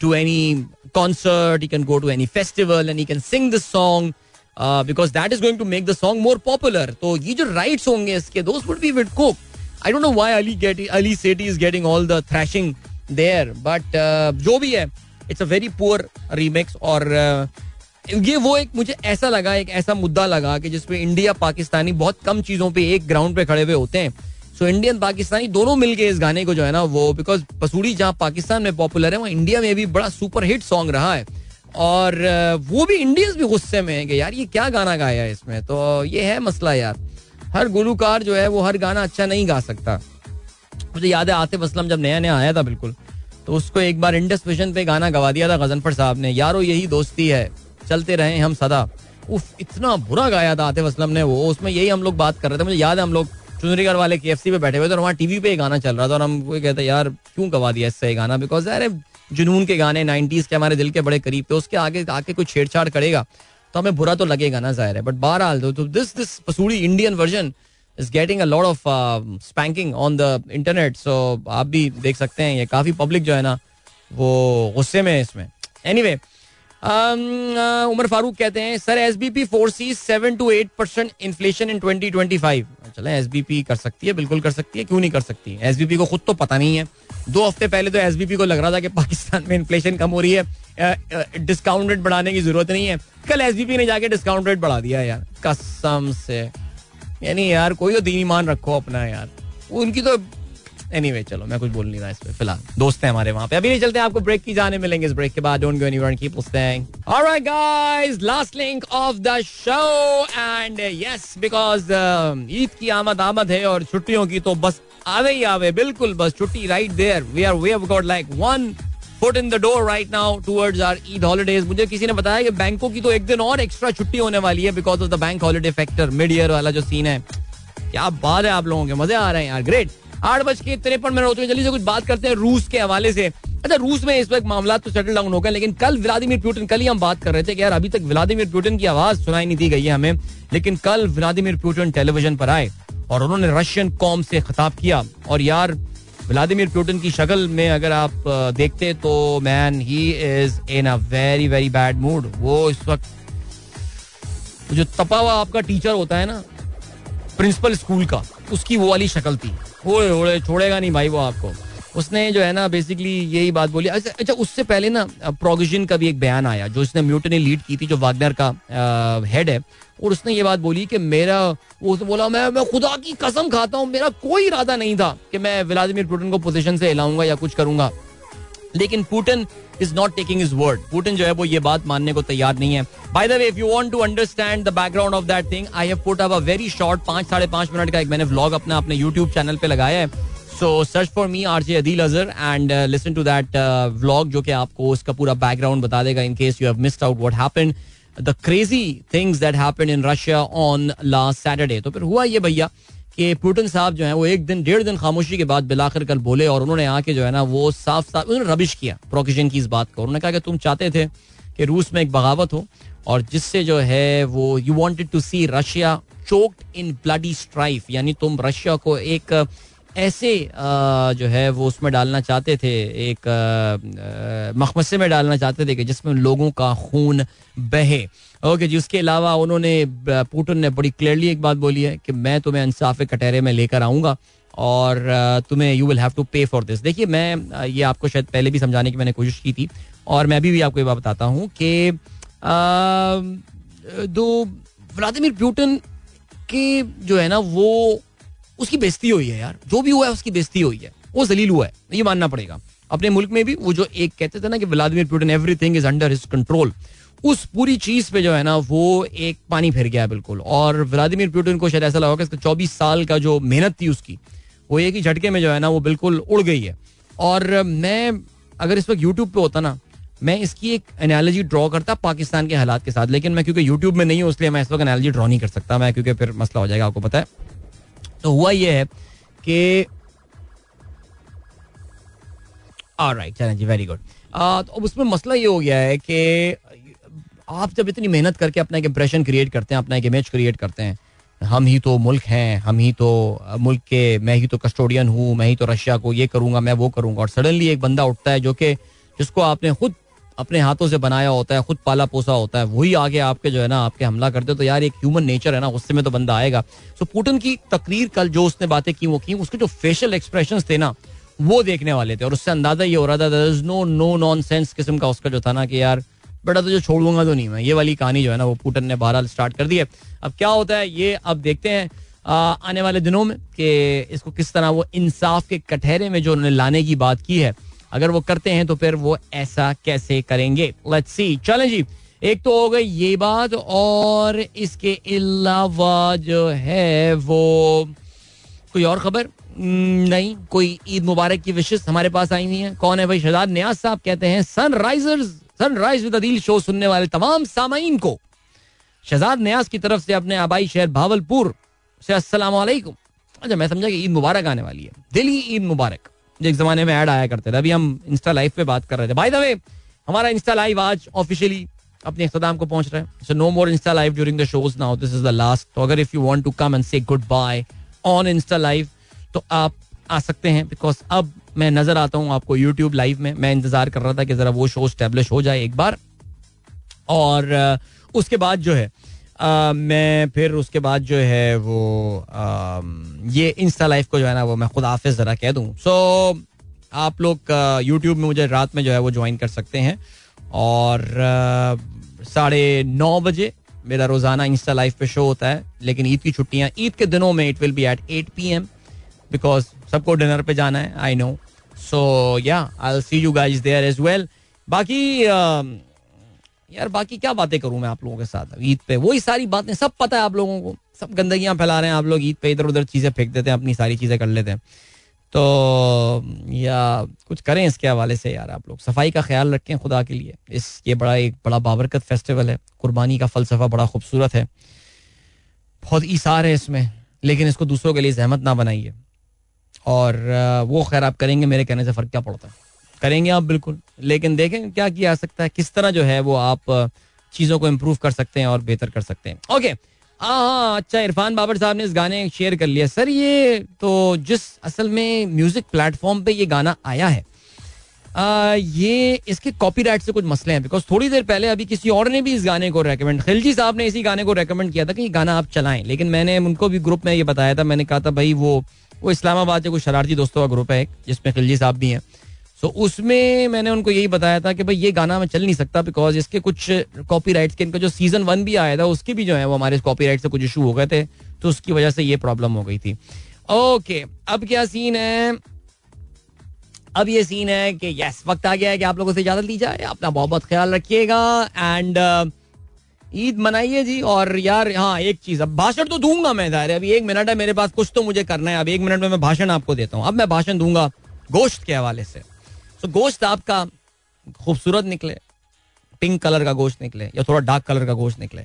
to any concert he can go to any festival and he can sing this song because that is going to make the song more popular तो ये जो राइट्स होंगे इसके दोस्त would be with Coke I don't know why Ali get Ali Sethi is getting all the thrashing there but जो भी है it's a very poor remix और uh, ये वो एक मुझे ऐसा लगा, एक ऐसा मुद्दा लगा कि जिसपे इंडिया, पाकिस्तानी बहुत कम चीज़ों पे एक ग्राउंड पे खड़े हुए होते हैं। सो इंडियन पाकिस्तानी दोनों मिलके इस गाने को जो है ना, वो बिकॉज़ पसूरी जहाँ पाकिस्तान में पॉपुलर है, वहाँ इंडिया में भी बड़ा सुपर हिट सॉन्ग रहा है। और वो भी इंडियंस भी गुस्से में है कि यार ये क्या गाना गाया है इसमें? तो ये है मसला यार। हर गुलूकार जो है, वो हर गाना अच्छा नहीं गा सकता। मुझे याद है आतिफ असलम जब नया नया आया था, बिल्कुल तो उसको एक बार इंडस विजन पे गाना गवा दिया था, गजनफर साहब ने। यारो, यही दोस्ती है। चलते रहे हम सदा। उफ इतना बुरा गाया था आतिफ असलम ने वो। उसमें यही हम लोग बात कर रहे थे। मुझे याद है हम लोग चुनरीगढ़ वाले के पे बैठे हुए थे और वहाँ टीवी पे गाना चल रहा था और हम कहते यार क्यों गवा दिया इससे गाना? बिकॉज़ अरे जुनून के गाने नाइनटीज के हमारे दिल के बड़े करीब थे। उसके आगे आके कोई छेड़छाड़ करेगा तो हमें बुरा तो लगेगा ना ज़ाहिर है। बट बहरहाल तो this this Pasoori Indian version is getting a lot of spanking on the internet so आप भी देख सकते हैं ये काफ़ी पब्लिक जो है ना वो गुस्से में है इसमें। एनी anyway, उमर फारूक कहते हैं, sir S B P foresee seven to eight percent inflation in twenty twenty five चले एस बी पी कर सकती है, बिल्कुल कर सकती है, क्यों नहीं कर सकती? है एस बी पी को खुद तो पता नहीं है। दो हफ़्ते पहले तो एस बी पी को लग रहा था कि पाकिस्तान में इन्फ्लेशन कम हो रही है। डिस्काउंट रेट बढ़ाने की ज़रूरत नहीं है। कल एस बी पी ने जाके डिस्काउंट रेट बढ़ा दिया यार, कसम से। यानी यार, कोई तो दीनी मान रखो अपना यार। उनकी तो एनी anyway, चलो मैं कुछ बोल नहीं रहा इस पे फ़िलहाल। दोस्त हैं हमारे वहाँ पे। अभी नहीं चलते आपको ब्रेक की जाने मिलेंगे इस ब्रेक के बाद। Don't go anywhere keep listening guys last link of the show and yes because Eid की आमद आमद है और छुट्टियों की तो बस आवे ही आवे। बिल्कुल बस छुट्टी right there we are we have got like one foot in the door right now towards our Eid holidays मुझे किसी ने बताया कि बैंकों की तो एक दिन और एक्स्ट्रा छुट्टी होने वाली है because of the bank holiday factor mid year वाला जो सीन है। क्या बात है आप लोगों के मज़े आ रहे हैं यार। ग्रेट आठ बज के तिरपन मिनट होते हैं जल्दी से कुछ बात करते हैं रूस के हवाले से। अच्छा रूस में इस वक्त मामला तो सेटल डाउन हो गए, लेकिन कल व्लादिमिर पुतिन, कल ही हम बात कर रहे थे कि यार अभी तक व्लादिमिर पुतिन की आवाज़ सुनाई नहीं दी गई है हमें, लेकिन कल व्लादिमिर पुतिन टेलीविज़न पर आए और उन्होंने रशियन कॉम से खिताब किया। और यार, व्लादिमिर पुतिन की शक्ल में अगर आप देखते तो man he is in a very very bad mood वो इस वक्त जो तपा हुआ आपका टीचर होता है ना प्रिंसिपल स्कूल का, उसकी वो वाली शक्ल थी। ओए होड़े छोड़ेगा नहीं भाई वो आपको। उसने जो है ना बेसिकली यही बात बोली। अच्छा अच्छा उससे पहले ना प्रोविज़न का भी एक बयान आया, जो उसने म्यूटनी लीड की थी, जो वागनर का हेड है, और उसने ये बात बोली कि मेरा, वो उसने बोला, मैं मैं खुदा की कसम खाता हूँ, मेरा कोई इरादा नहीं था कि मैं व्लादिमिर पुटिन को पोजीशन से हिलाऊँगा या कुछ करूँगा। लेकिन Putin is not taking his word Putin जो है वो ये बात मानने को तैयार नहीं है। By the way if you want to understand the background of that thing I have put up a very short पाँच, साढ़े पाँच मिनट का एक मैंने व्लॉग अपना, अपने यूट्यूब चैनल पे लगाया है। So search for me R J Adeel Azhar and listen to that vlog जो कि आपको उसका पूरा बैकग्राउंड बता देगा in case you have missed out what happened the crazy things that happened in Russia on last Saturday तो फिर हुआ ये भैया कि पुटिन साहब जो है, वो एक दिन, डेढ़ दिन खामोशी के बाद बिलाकर कल बोले और उन्होंने आके जो है ना, वो साफ़ साफ़, उन्होंने रबिश किया, प्रोकिशन की इस बात को। उन्होंने कहा कि तुम चाहते थे कि रूस में एक बगावत हो और जिससे जो है वो you wanted to see Russia choked in bloody strife यानी तुम रशिया को एक ऐसे जो है, वो उसमें डालना चाहते थे, एक मखमसे में डालना चाहते थे कि जिसमें लोगों का खून बहे। ओके जी, उसके अलावा उन्होंने पुटिन ने बड़ी क्लियरली एक बात बोली है कि मैं तुम्हें इंसाफ कटहरे में लेकर आऊँगा और तुम्हें you will have to pay for this देखिए, मैं ये आपको शायद पहले भी समझाने की मैंने कोशिश की थी और मैं अभी भी आपको ये बात बताता हूँ कि दो व्लादिमिर पुटिन के जो है ना, वो उसकी बेजती हुई है यार। जो भी हुआ है, उसकी बेजती हुई है। वो जलील हुआ है। ये मानना पड़ेगा। अपने मुल्क में भी वो जो एक कहते थे ना कि Vladimir Putin everything is under his control उस पूरी चीज़ पे जो है ना, वो एक पानी फिर गया बिल्कुल। और व्लादिमिर पुटिन को शायद ऐसा लगा कि चौबीस साल का जो मेहनत थी उसकी, वो एक ही झटके में जो है ना, वो बिल्कुल उड़ गई है। और मैं, अगर इस वक्त यूट्यूब पे होता ना, मैं इसकी एक एनालॉजी ड्रॉ करता पाकिस्तान के हालात के साथ। लेकिन मैं, क्योंकि यूट्यूब में नहीं हूँ, इसलिए मैं इस वक्त एनालॉजी ड्रॉ नहीं कर सकता। मैं, क्योंकि फिर मसला हो जाएगा, आपको पता है। तो हुआ ये है कि राइट चलें जी वेरी गुड तो उसमें मसला ये हो गया है कि आप जब इतनी मेहनत करके अपना एक इंप्रेशन क्रिएट करते हैं, अपना एक इमेज क्रिएट करते हैं, हम ही तो मुल्क हैं, हम ही तो मुल्क के, मैं ही तो कस्टोडियन हूँ, मैं ही तो रशिया को ये करूँगा, मैं वो करूँगा, और सडनली एक बंदा उठता है जो कि, जिसको आपने खुद अपने हाथों से बनाया होता है, खुद पाला पोसा होता है, वही आगे आपके जो है ना, आपके हमला करते तो यार, एक ह्यूमन नेचर है ना उससे में तो बंदा आएगा। सो पुटिन की तकरीर कल जो उसने बातें की, वो की, उसके जो फेशियल एक्सप्रेशन थे ना, वो देखने वाले थे। और उससे अंदाज़ा ये हो रहा था is no no nonsense किस्म का उसका जो था ना कि यार, बेटा तो जो छोड़ूँगा तो नहीं मैं। ये वाली कहानी जो है ना, वो पुटन ने बहरहाल स्टार्ट कर दी है। अब क्या होता है, ये अब देखते हैं आने वाले दिनों में कि इसको किस तरह वो इंसाफ के कटहरे में जो उन्होंने लाने की बात की है। अगर वो करते हैं तो फिर वो ऐसा कैसे करेंगे? लेट्स सी चलें जी, एक तो हो गई ये बात और इसके अलावा जो है वो कोई और खबर? नहीं, कोई ईद मुबारक की विशेष हमारे पास आई हुई है। कौन है भाई? शहजाद न्याज साहब कहते हैं Sunrisers sunrise with Adeel show सुनने वाले तमाम सामाइन को। शहजाद न्याज की तरफ़ से अपने आबाई शहर भावलपुर से, अस्सलाम अच्छा मैं समझा कि ईद मुबारक आने वाली है। दिल्ली ईद मुबारक। एक जमाने में ऐड आया करते थे। अभी हम इंस्टा लाइव पे बात कर रहे थे। बाय द वे हमारा इंस्टा लाइव आज ऑफिशियली अपने इख्ताम को पहुँच रहा है। So no more Insta live during the shows now this is the last तो अगर if you want to come and say goodbye on Insta live तो आप आ सकते हैं। बिकॉज़ अब मैं नज़र आता हूँ आपको यूट्यूब लाइव में। मैं इंतज़ार कर रहा था कि जरा वो शो स्टेब्लिश हो जाए एक बार। और उसके बाद जो है मैं फिर उसके बाद जो है वो ये इंस्टा लाइफ को जो है ना, वो मैं खुद हाफिज ज़रा कह दूँ। सो आप लोग यूट्यूब में मुझे रात में जो है वो ज्वाइन कर सकते हैं। और साढ़े नौ बजे मेरा रोज़ाना इंस्टा लाइफ पे शो होता है, लेकिन ईद की छुट्टियाँ, ईद के दिनों में it will be at eight P M because सबको डिनर पे जाना है I know so yeah I see you guys there as well बाकी यार, बाकी क्या बातें करूँ मैं आप लोगों के साथ? ईद पे वही सारी बातें, सब पता है आप लोगों को। सब गंदगियाँ फैला रहे हैं आप लोग, ईद पे इधर उधर चीज़ें फेंक देते हैं, अपनी सारी चीज़ें कर लेते हैं। तो या कुछ करें इसके हवाले से यार आप लोग। सफ़ाई का ख्याल रखें खुदा के लिए। इस, ये बड़ा एक बड़ा बाबरकत फेस्टिवल है। कुर्बानी का फलसफा बड़ा खूबसूरत है। बहुत ईसार है इसमें, लेकिन इसको दूसरों के लिए जहमत ना बनाइए। और वो खैर आप करेंगे, मेरे कहने से फ़र्क क्या पड़ता? है करेंगे आप बिल्कुल। लेकिन देखें क्या किया जा सकता है किस तरह जो है वो आप चीज़ों को इम्प्रूव कर सकते हैं और बेहतर कर सकते हैं। ओके हाँ हाँ अच्छा इरफान बाबर साहब ने इस गाने शेयर कर लिया। सर ये तो जिस असल में म्यूज़िक प्लेटफॉर्म पे ये गाना आया है आ, ये इसके कॉपीराइट से कुछ मसले हैं बिकॉज़ थोड़ी देर पहले अभी किसी और ने भी इस गाने को रेकमेंड खिलजी साहब ने इसी गाने को रेकमेंड किया था कि ये गाना आप चलाएँ। लेकिन मैंने उनको भी ग्रुप में ये बताया था मैंने कहा था भाई वो वो इस्लामाबाद के कुछ शरारती दोस्तों का ग्रुप है जिसमें खिलजी साहब भी हैं। सो so, उसमें मैंने उनको यही बताया था कि भाई ये गाना मैं चल नहीं सकता बिकॉज़ इसके कुछ कॉपी राइट्स के इनका जो सीज़न वन भी आया था उसके भी जो है वो हमारे कॉपी राइट से कुछ इशू हो गए थे तो उसकी वजह से ये प्रॉब्लम हो गई थी। ओके okay, अब क्या सीन है? अब ये सीन है कि यस वक्त आ गया है कि आप लोगों से इजाज़त ली जाए अपना बहुत बहुत ख्याल रखिएगा एंड ईद मनाइए जी और यार हाँ एक चीज़ अब भाषण तो दूँगा मैं दायरे अभी एक मिनट है मेरे पास कुछ तो मुझे करना है अब एक मिनट में मैं भाषण आपको देता हूँ। अब मैं भाषण दूँगा गोश्त के हवाले से। तो गोश्त आपका खूबसूरत निकले पिंक कलर का गोश्त निकले या थोड़ा डार्क कलर का गोश्त निकले।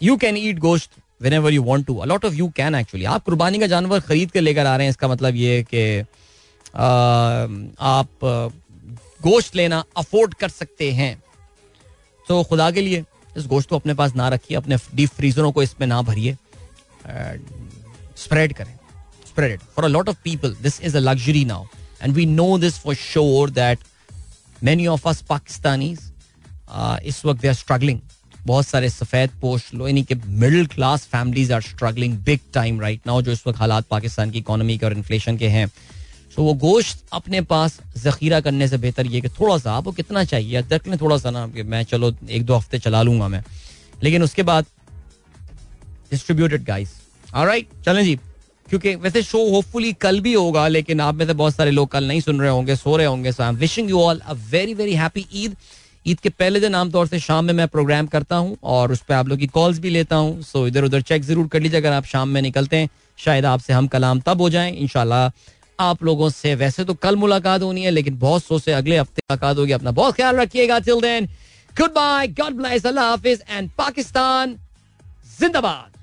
यू कैन ईट गोश्त whenever you want to a lot of you can actually आप कुर्बानी का जानवर खरीद के लेकर आ रहे हैं, इसका मतलब ये कि आप गोश्त लेना अफोर्ड कर सकते हैं। तो खुदा के लिए इस गोश्त को अपने पास ना रखिए, अपने डीप फ्रीजरों को इसमें ना भरिए स्प्रेड करें। Spread for a lot of people this is a luxury now and we know this for sure that many of us Pakistani इस वक्त दे आर स्ट्रगलिंग बहुत सारे सफ़ेद पोश, लो, यानी कि middle class families are struggling big time right now जो इस वक्त हालात पाकिस्तान की इकोनॉमी के और इन्फ्लेशन के हैं। तो वो गोश्त अपने पास जखीरा करने से बेहतर ये कि थोड़ा सा आपको कितना चाहिए? देख लें थोड़ा सा ना कि मैं चलो एक दो हफ़्ते चला लूँगा मैं। लेकिन उसके बाद डिस्ट्रीब्यूटेड गाइस राइट चलें जी। क्योंकि वैसे शो होपफुली कल भी होगा, लेकिन आप में से बहुत सारे लोग कल नहीं सुन रहे होंगे, सो रहे होंगे so I am wishing you all a very very happy Eid Eid के पहले दिन आमतौर से शाम में मैं प्रोग्राम करता हूँ और उस पर आप लोग की कॉल्स भी लेता हूँ सो इधर उधर चेक ज़रूर कर लीजिए, अगर आप शाम में निकलते हैं, शायद आपसे हम कलाम तब हो जाएँ इनशाला आप लोगों से वैसे तो कल मुलाकात होनी है, लेकिन बहुत सो से अगले हफ़्ते मुलाकात होगी, अपना बहुत ख्याल रखिएगा till then goodbye God bless Allah Hafiz and Pakistan जिंदाबाद।